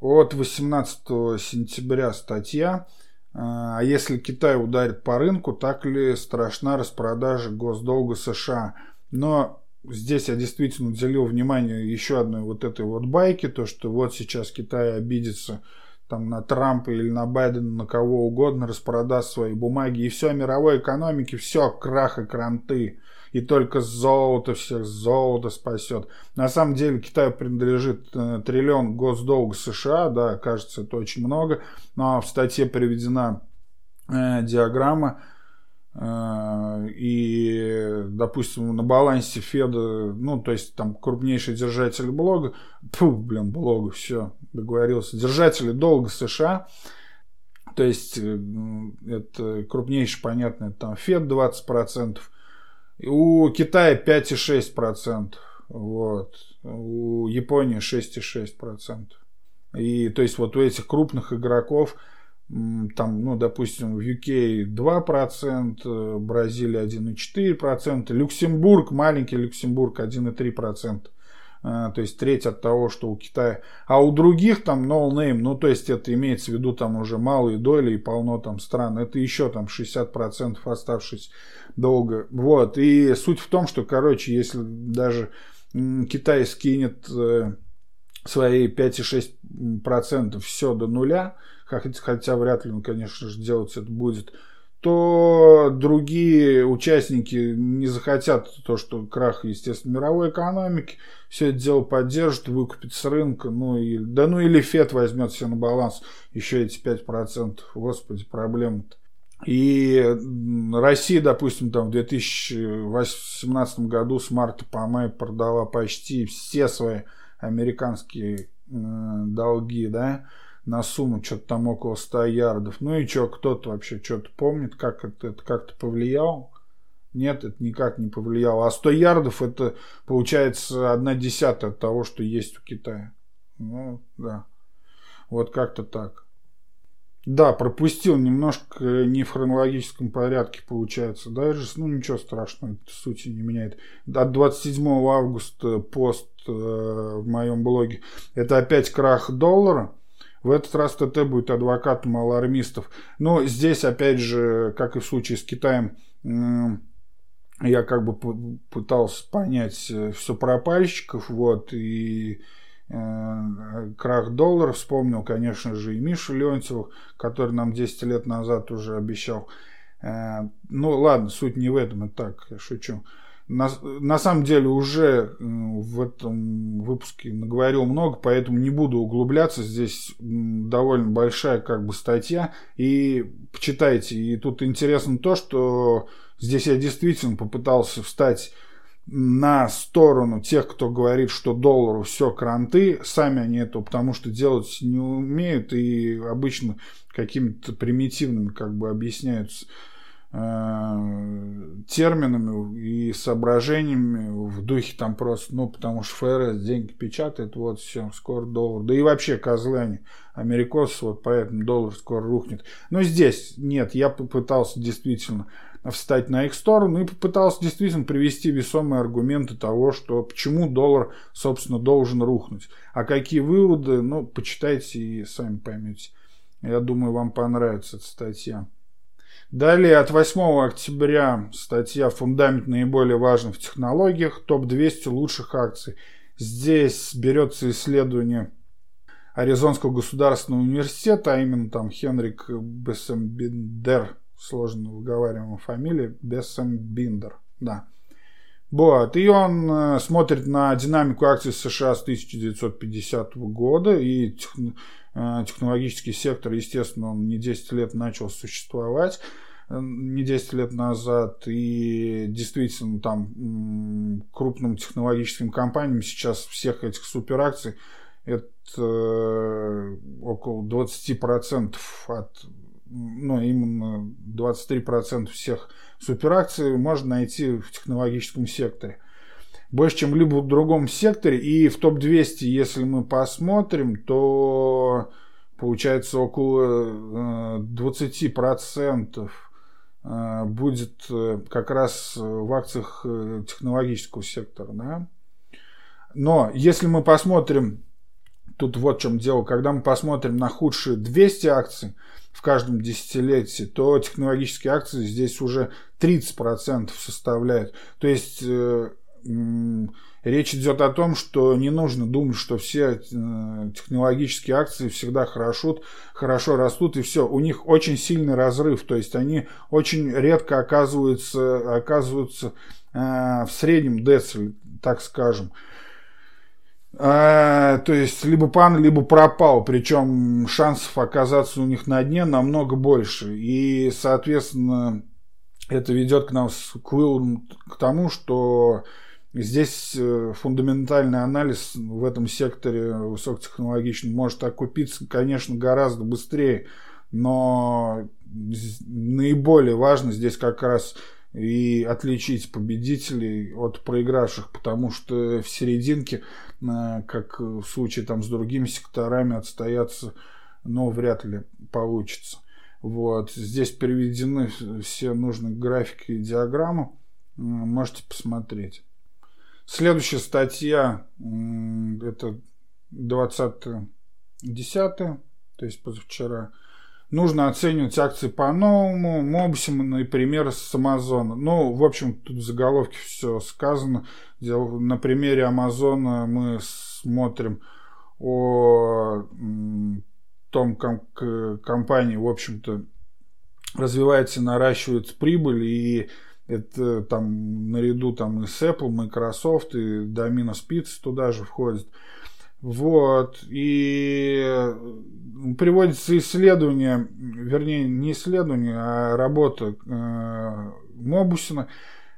от 18 сентября статья. А если Китай ударит по рынку, так ли страшна распродажа госдолга США? Но здесь я действительно уделил внимание еще одной вот этой вот байке, то что вот сейчас Китай обидится там на Трампа или на Байдена, на кого угодно, распродаст свои бумаги, и все, мировой экономики, все, крах и кранты. И только золото всех, золото спасет. На самом деле Китаю принадлежит э, триллион госдолга США, да, кажется, это очень много, но в статье приведена э, диаграмма, Э, и, допустим, на балансе Феда, ну, то есть там крупнейший держатель блога, фу, блин, блога, все, договорился, держатели долга США, то есть э, это крупнейший, понятно, это там Фед 20%, у Китая 5,6%, вот, у Японии 6,6%. И то есть вот у этих крупных игроков – там, ну, допустим, в UK 2%, Бразилия 1,4%, Люксембург, маленький Люксембург 1,3%. А, то есть треть от того, что у Китая. А у других там no name, ну то есть это имеется в виду там уже малые доли и полно там стран. Это еще там 60% оставшись долго. Вот. И суть в том, что, короче, если даже Китай скинет э, свои 5,6% все до нуля, хотя вряд ли он, конечно же, делать это будет, то другие участники не захотят то, что крах, естественно, мировой экономики, все это дело поддержит, выкупит с рынка, ну и, да ну или ФЕД возьмет все на баланс, еще эти 5%, господи, проблема-то. И Россия, допустим, там в 2018 году с марта по май продала почти все свои американские э, долги, да, на сумму что-то там около 100 ярдов. Ну и что, кто-то вообще что-то помнит, как это, это как-то повлияло? Нет, это никак не повлияло. А 100 ярдов это получается одна десятая от того, что есть у Китая. Ну, да. Вот как-то так. Да, пропустил немножко не в хронологическом порядке получается. Даже, ну ничего страшного, это сути не меняет. От 27 августа пост э, в моем блоге. Это опять крах доллара. В этот раз ТТ будет адвокатом алармистов. Но здесь, опять же, как и в случае с Китаем, я как бы пытался понять э, все про пальщиков, вот, и э, крах доллара вспомнил, конечно же, и Мишу Леонтьеву, который нам 10 лет назад уже обещал. Э, ну, ладно, суть не в этом, это так, шучу на, на самом деле уже в этом выпуске наговорил много, поэтому не буду углубляться. Здесь довольно большая как бы статья. И почитайте. И тут интересно то, что здесь я действительно попытался встать на сторону тех, кто говорит, что доллару все кранты, сами они это потому что делать не умеют и обычно какими-то примитивными как бы объясняются Э, терминами и соображениями в духе там просто, ну, потому что ФРС деньги печатает, вот все, скоро доллар. Да и вообще козлы они, америкосы, вот поэтому доллар скоро рухнет. Но здесь нет, я попытался действительно встать на их сторону и попытался действительно привести весомые аргументы того, что почему доллар, собственно, должен рухнуть. А какие выводы, ну, почитайте и сами поймете. Я думаю, вам понравится эта статья. Далее от 8 октября статья «Фундамент наиболее важных в технологиях. Топ-200 лучших акций». Здесь берется исследование Аризонского государственного университета, а именно там Хенрик Бессембиндер, сложно выговариваемая фамилия, Бессембиндер, да. Вот, и он э, смотрит на динамику акций США с 1950 года, и технологический сектор, естественно, он не 10 лет начал существовать, э, не 10 лет назад, и действительно там крупным технологическим компаниям сейчас всех этих суперакций это около 20% от ну, именно 23% всех суперакций можно найти в технологическом секторе. Больше, чем в любом другом секторе. И в топ-200, если мы посмотрим, то получается около 20% э, э, будет э, как раз в акциях технологического сектора. Да? Но если мы посмотрим, тут вот в чем дело, когда мы посмотрим на худшие 200 акций, в каждом десятилетии, то технологические акции здесь уже 30% составляют. То есть речь идет о том, что не нужно думать, что все э, технологические акции всегда хорошо, хорошо растут и все. У них очень сильный разрыв, то есть они очень редко оказываются, оказываются э, в среднем дециле, так скажем. А, то есть либо пан, либо пропал, причем шансов оказаться у них на дне намного больше. И, соответственно, это ведет к нас к к тому, что здесь э, фундаментальный анализ в этом секторе высокотехнологичный может окупиться, конечно, гораздо быстрее, но наиболее важно здесь как раз и отличить победителей от проигравших, потому что в серединке, э, как в случае там с другими секторами, отстояться, но вряд ли получится. Вот. Здесь переведены все нужные графики и диаграммы. Можете посмотреть. Следующая статья, это 20 10 то есть позавчера, нужно оценивать акции по-новому. Мобсим, например, с Амазона. Ну, в общем, тут в заголовке все сказано. На примере Амазона мы смотрим о том, как компания, в общем-то, развивается, наращивает прибыль, и это там наряду там и с Apple, Microsoft, и Domino Spitz туда же входит. Вот. И приводится исследование, вернее, не исследование, а работа э, Мобусина,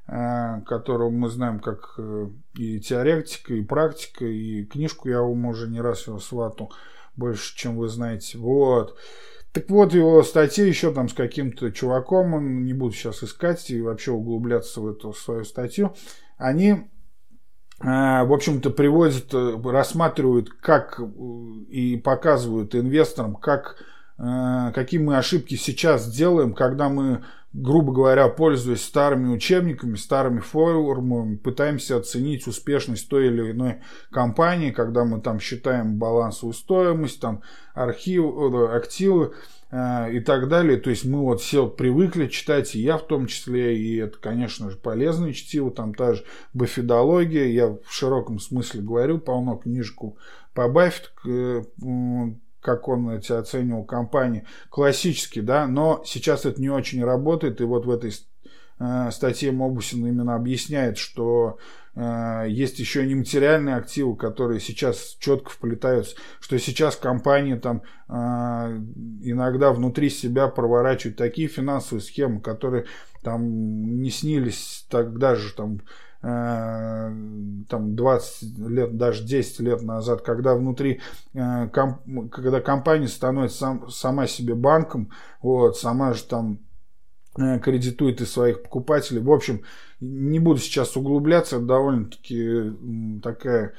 э, которого мы знаем как э, и теоретика, и практика, и книжку я вам уже не раз его сватал, больше, чем вы знаете. Вот. Так вот, его статья еще там с каким-то чуваком, он не буду сейчас искать и вообще углубляться в эту свою статью, они Э, в общем-то, приводят, э, рассматривают, как э, и показывают инвесторам, как, какие мы ошибки сейчас делаем, когда мы, грубо говоря, пользуясь старыми учебниками, старыми формулами, пытаемся оценить успешность той или иной компании, когда мы там считаем балансовую стоимость, там архив, активы, Э, и так далее. То есть мы вот все привыкли читать, и я в том числе, и это, конечно же, полезное чтиво, там та же бафидология, я в широком смысле говорю, полно книжку по Баффет, э, как он эти оценивал компании, классический, да, но сейчас это не очень работает, и вот в этой э, статье Мобусин именно объясняет, что Э, есть еще нематериальные активы, которые сейчас четко вплетаются, что сейчас компании там э, иногда внутри себя проворачивают такие финансовые схемы, которые там не снились тогда же там там 20 лет, даже 10 лет назад, когда внутри, когда компания становится сам, сама себе банком, вот, сама же там кредитует и своих покупателей. В общем, не буду сейчас углубляться, это довольно-таки такая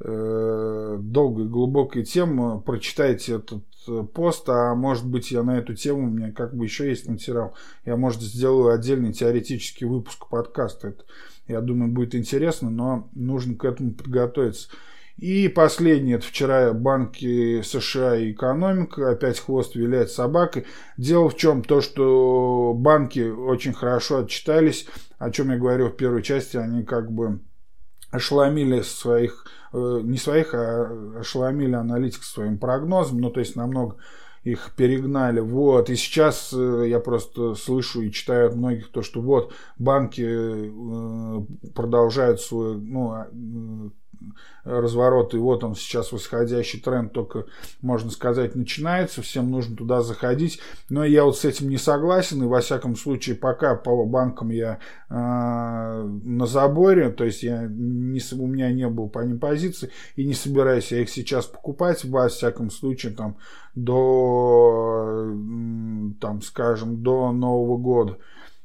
э, долгая глубокая тема. Прочитайте этот э, пост, а может быть я на эту тему, у меня как бы еще есть материал. Я, может, сделаю отдельный теоретический выпуск подкаста. Это, я думаю, будет интересно, но нужно к этому подготовиться. И последнее, это вчера банки США и экономика, опять хвост виляет собакой. Дело в чем? То, что банки очень хорошо отчитались, о чем я говорил в первой части, они как бы ошеломили своих, э, не своих, а ошеломили аналитиков своим прогнозом, ну то есть намного их перегнали. Вот. И сейчас э, я просто слышу и читаю от многих то, что вот банки э, продолжают свой ну, а, разворот, и вот он сейчас восходящий тренд только, можно сказать, начинается, всем нужно туда заходить, но я вот с этим не согласен, и во всяком случае пока по банкам я э, на заборе, то есть я не, у меня не было по ним позиций, и не собираюсь я их сейчас покупать, во всяком случае там до, там, скажем, до Нового года.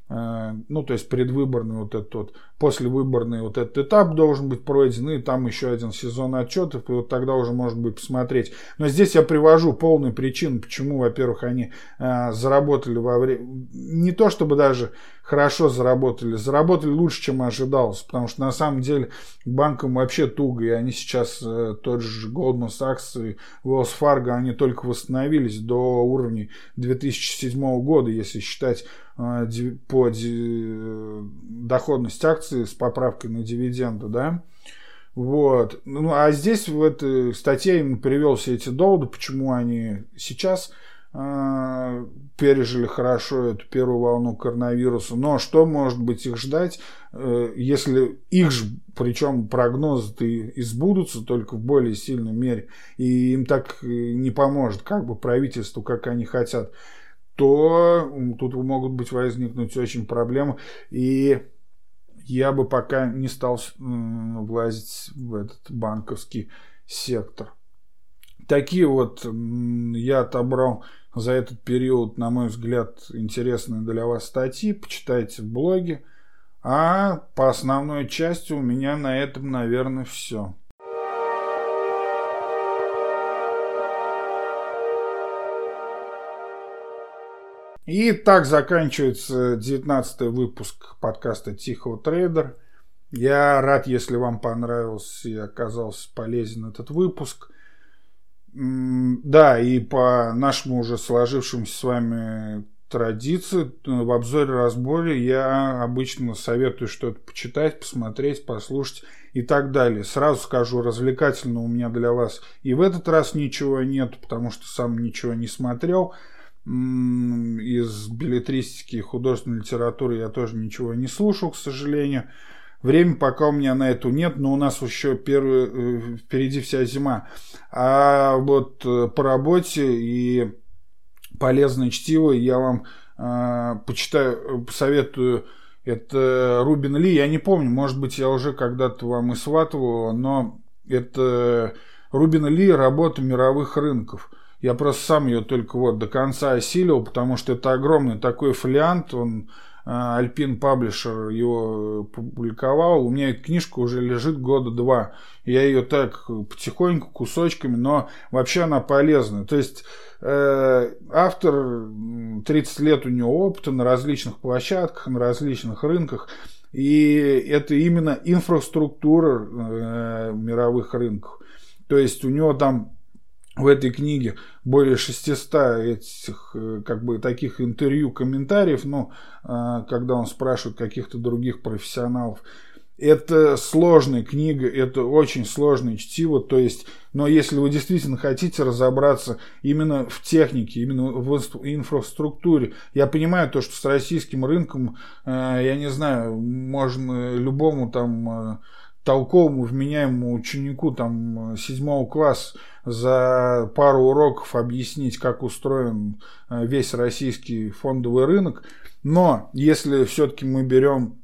Э, ну, то есть предвыборный вот этот вот, послевыборный вот этот этап должен быть пройден, и там еще один сезон отчетов, и вот тогда уже можно будет посмотреть. Но здесь я привожу полные причины, почему, во-первых, они э, заработали во время, не то чтобы даже хорошо заработали, заработали лучше, чем ожидалось, потому что на самом деле банкам вообще туго, и они сейчас, э, тот же Goldman Sachs и Wells Fargo, они только восстановились до уровней 2007 года, если считать э, по доходность акции с поправкой на дивиденды, да, вот. Ну, а здесь в этой статье я привел все эти доводы, почему они сейчас Э, пережили хорошо эту первую волну коронавируса. Но что может быть их ждать, э, если их же, причем прогнозы-то избудутся только в более сильной мере, и им так не поможет как бы правительству, как они хотят, то тут могут быть возникнуть очень проблемы. И я бы пока не стал влазить в этот банковский сектор. Такие вот я отобрал за этот период, на мой взгляд, интересные для вас статьи. Почитайте в блоге. А по основной части у меня на этом, наверное, все. И так заканчивается 19 выпуск подкаста Тихого Трейдер. Я рад, если вам понравился и оказался полезен этот выпуск. Да, и по нашему уже сложившемуся с вами традиции в обзоре-разборе я обычно советую что-то почитать, посмотреть, послушать и так далее. Сразу скажу, развлекательно у меня для вас и в этот раз ничего нет, потому что сам ничего не смотрел. Из билетристики и художественной литературы я тоже ничего не слушал, к сожалению. Время пока у меня на эту нет, но у нас еще первый, э, впереди вся зима. А вот э, по работе и полезное чтиво я вам э, почитаю, посоветую. Это Рубин Ли, я не помню, может быть, я уже когда-то вам и сватывал, но это Рубин Ли «Работа мировых рынков». Я просто сам ее только вот до конца осилил, потому что это огромный такой фолиант, он Альпин Паблишер его публиковал. У меня эта книжка уже лежит года два. Я ее так потихоньку, кусочками, но вообще она полезная. То есть э, автор, 30 лет у него опыта на различных площадках, на различных рынках. И это именно инфраструктура э, мировых рынков. То есть у него там в этой книге более 600 этих, э, как бы, таких интервью, комментариев, ну, когда он спрашивает каких-то других профессионалов. Это сложная книга, это очень сложное чтиво, то есть, но если вы действительно хотите разобраться именно в технике, именно в инфраструктуре, я понимаю то, что с российским рынком, э, я не знаю, можно любому там толковому, вменяемому ученику там седьмого класса за пару уроков объяснить, как устроен э, весь российский фондовый рынок. Но если все-таки мы берем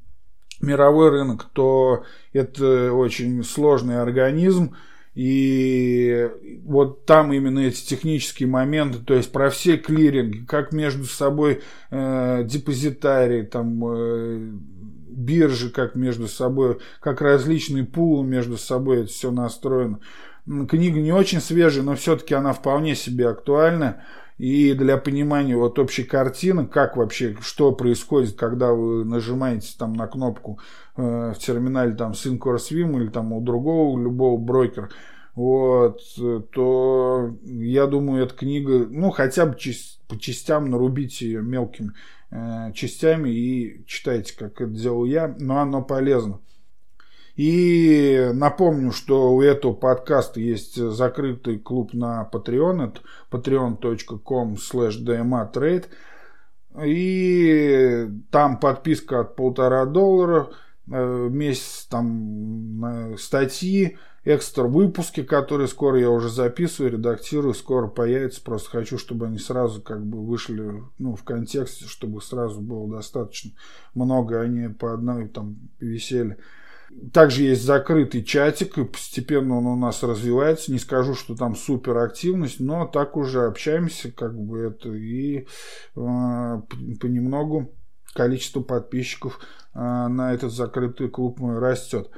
мировой рынок, то это очень сложный организм, и вот там именно эти технические моменты, то есть про все клиринги, как между собой э, депозитарии, там э, биржи, как между собой, как различные пулы между собой, это все настроено. Книга не очень свежая, но все-таки она вполне себе актуальна. И для понимания вот общей картины, как вообще, что происходит, когда вы нажимаете там на кнопку э, в терминале там Syncor Swim или там у другого, у любого брокера, вот, то я думаю, эта книга, ну, хотя бы по частям нарубите ее мелкими частями и читайте, как это делал я, но оно полезно. И напомню, что у этого подкаста есть закрытый клуб на Patreon, это patreon.com slash dmatrade. И там подписка от полтора доллара, э, месяц там статьи, экстра выпуски, которые скоро я уже записываю, редактирую, скоро появятся. Просто хочу, чтобы они сразу как бы вышли ну, в контексте, чтобы сразу было достаточно много, они по одной там висели. Также есть закрытый чатик, и постепенно он у нас развивается. Не скажу, что там супер активность, но так уже общаемся, как бы это, и э, понемногу количество подписчиков э, на этот закрытый клуб растет.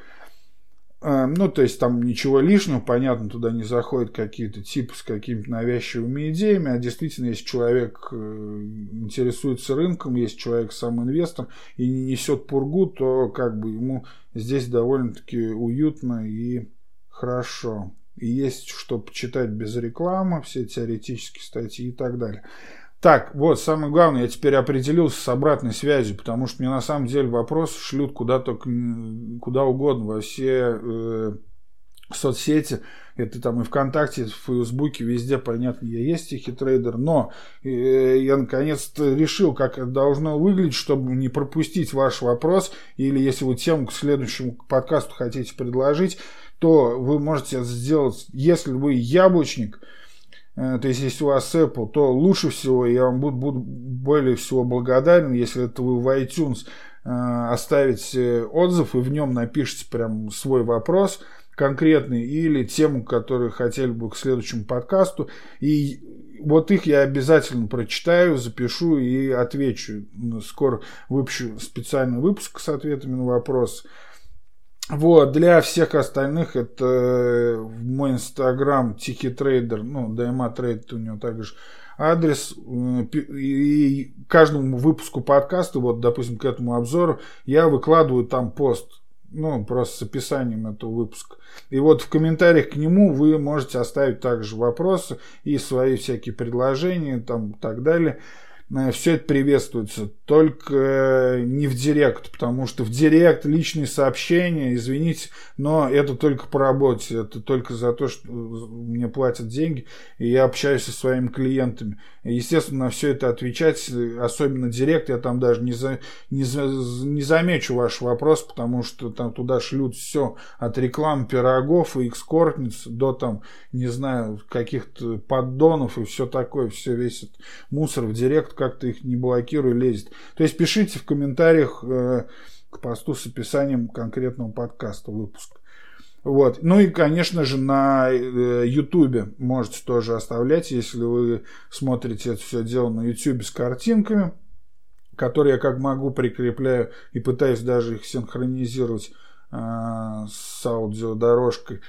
Эм, ну, то есть там ничего лишнего, понятно, туда не заходят какие-то типы с какими-то навязчивыми идеями, а действительно, если человек э, интересуется рынком, если человек сам инвестор и не несет пургу, то как бы ему здесь довольно-таки уютно и хорошо. И есть что почитать без рекламы, все теоретические статьи и так далее. Так, вот, самое главное, я теперь определился с обратной связью, потому что мне на самом деле вопросы шлют куда только, куда угодно, во все э, соцсети, это там и ВКонтакте, в Фейсбуке, везде, понятно, я есть трейдер, но э, я наконец-то решил, как это должно выглядеть, чтобы не пропустить ваш вопрос, или если вы тему к следующему подкасту хотите предложить, то вы можете это сделать, если вы яблочник – то есть, если у вас Apple, то лучше всего, я вам буду, буду более всего благодарен, если это вы в iTunes э, оставите отзыв и в нем напишите прям свой вопрос конкретный или тему, которую хотели бы к следующему подкасту. И вот их я обязательно прочитаю, запишу и отвечу. Скоро выпущу специальный выпуск с ответами на вопросы. Вот, для всех остальных это э, мой инстаграм Тихий Трейдер, ну, DMA Trade у него также адрес. Э, и каждому выпуску подкаста, вот, допустим, к этому обзору, я выкладываю там пост, ну, просто с описанием этого выпуска. И вот в комментариях к нему вы можете оставить также вопросы и свои всякие предложения, там, и так далее. Э, все это приветствуется, только э, не в директ, потому что в директ личные сообщения, извините, но это только по работе, это только за то, что мне платят деньги, и я общаюсь со своими клиентами. Естественно, на все это отвечать, особенно директ, я там даже не, за, не, за, не замечу ваш вопрос, потому что там туда шлют все от рекламы пирогов и экскортниц до там, не знаю, каких-то поддонов и все такое, все весь этот мусор в директ как-то их не блокируй, лезет. То есть пишите в комментариях э, к посту с описанием конкретного подкаста, выпуска. Вот. Ну и, конечно же, на Ютубе э, можете тоже оставлять, если вы смотрите это все дело на Ютубе с картинками, которые я как могу прикрепляю и пытаюсь даже их синхронизировать э, с аудиодорожкой.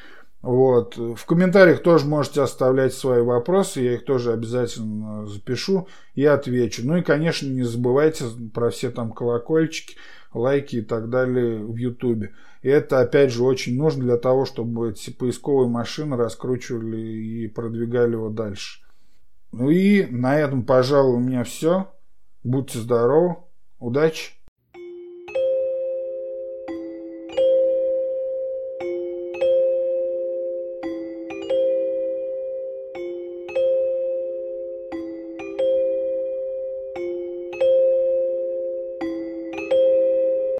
Вот. В комментариях тоже можете оставлять свои вопросы, я их тоже обязательно запишу и отвечу. Ну и, конечно, не забывайте про все там колокольчики, лайки и так далее в Ютубе. И это, опять же, очень нужно для того, чтобы эти поисковые машины раскручивали и продвигали его дальше. Ну и на этом, пожалуй, у меня все. Будьте здоровы. Удачи!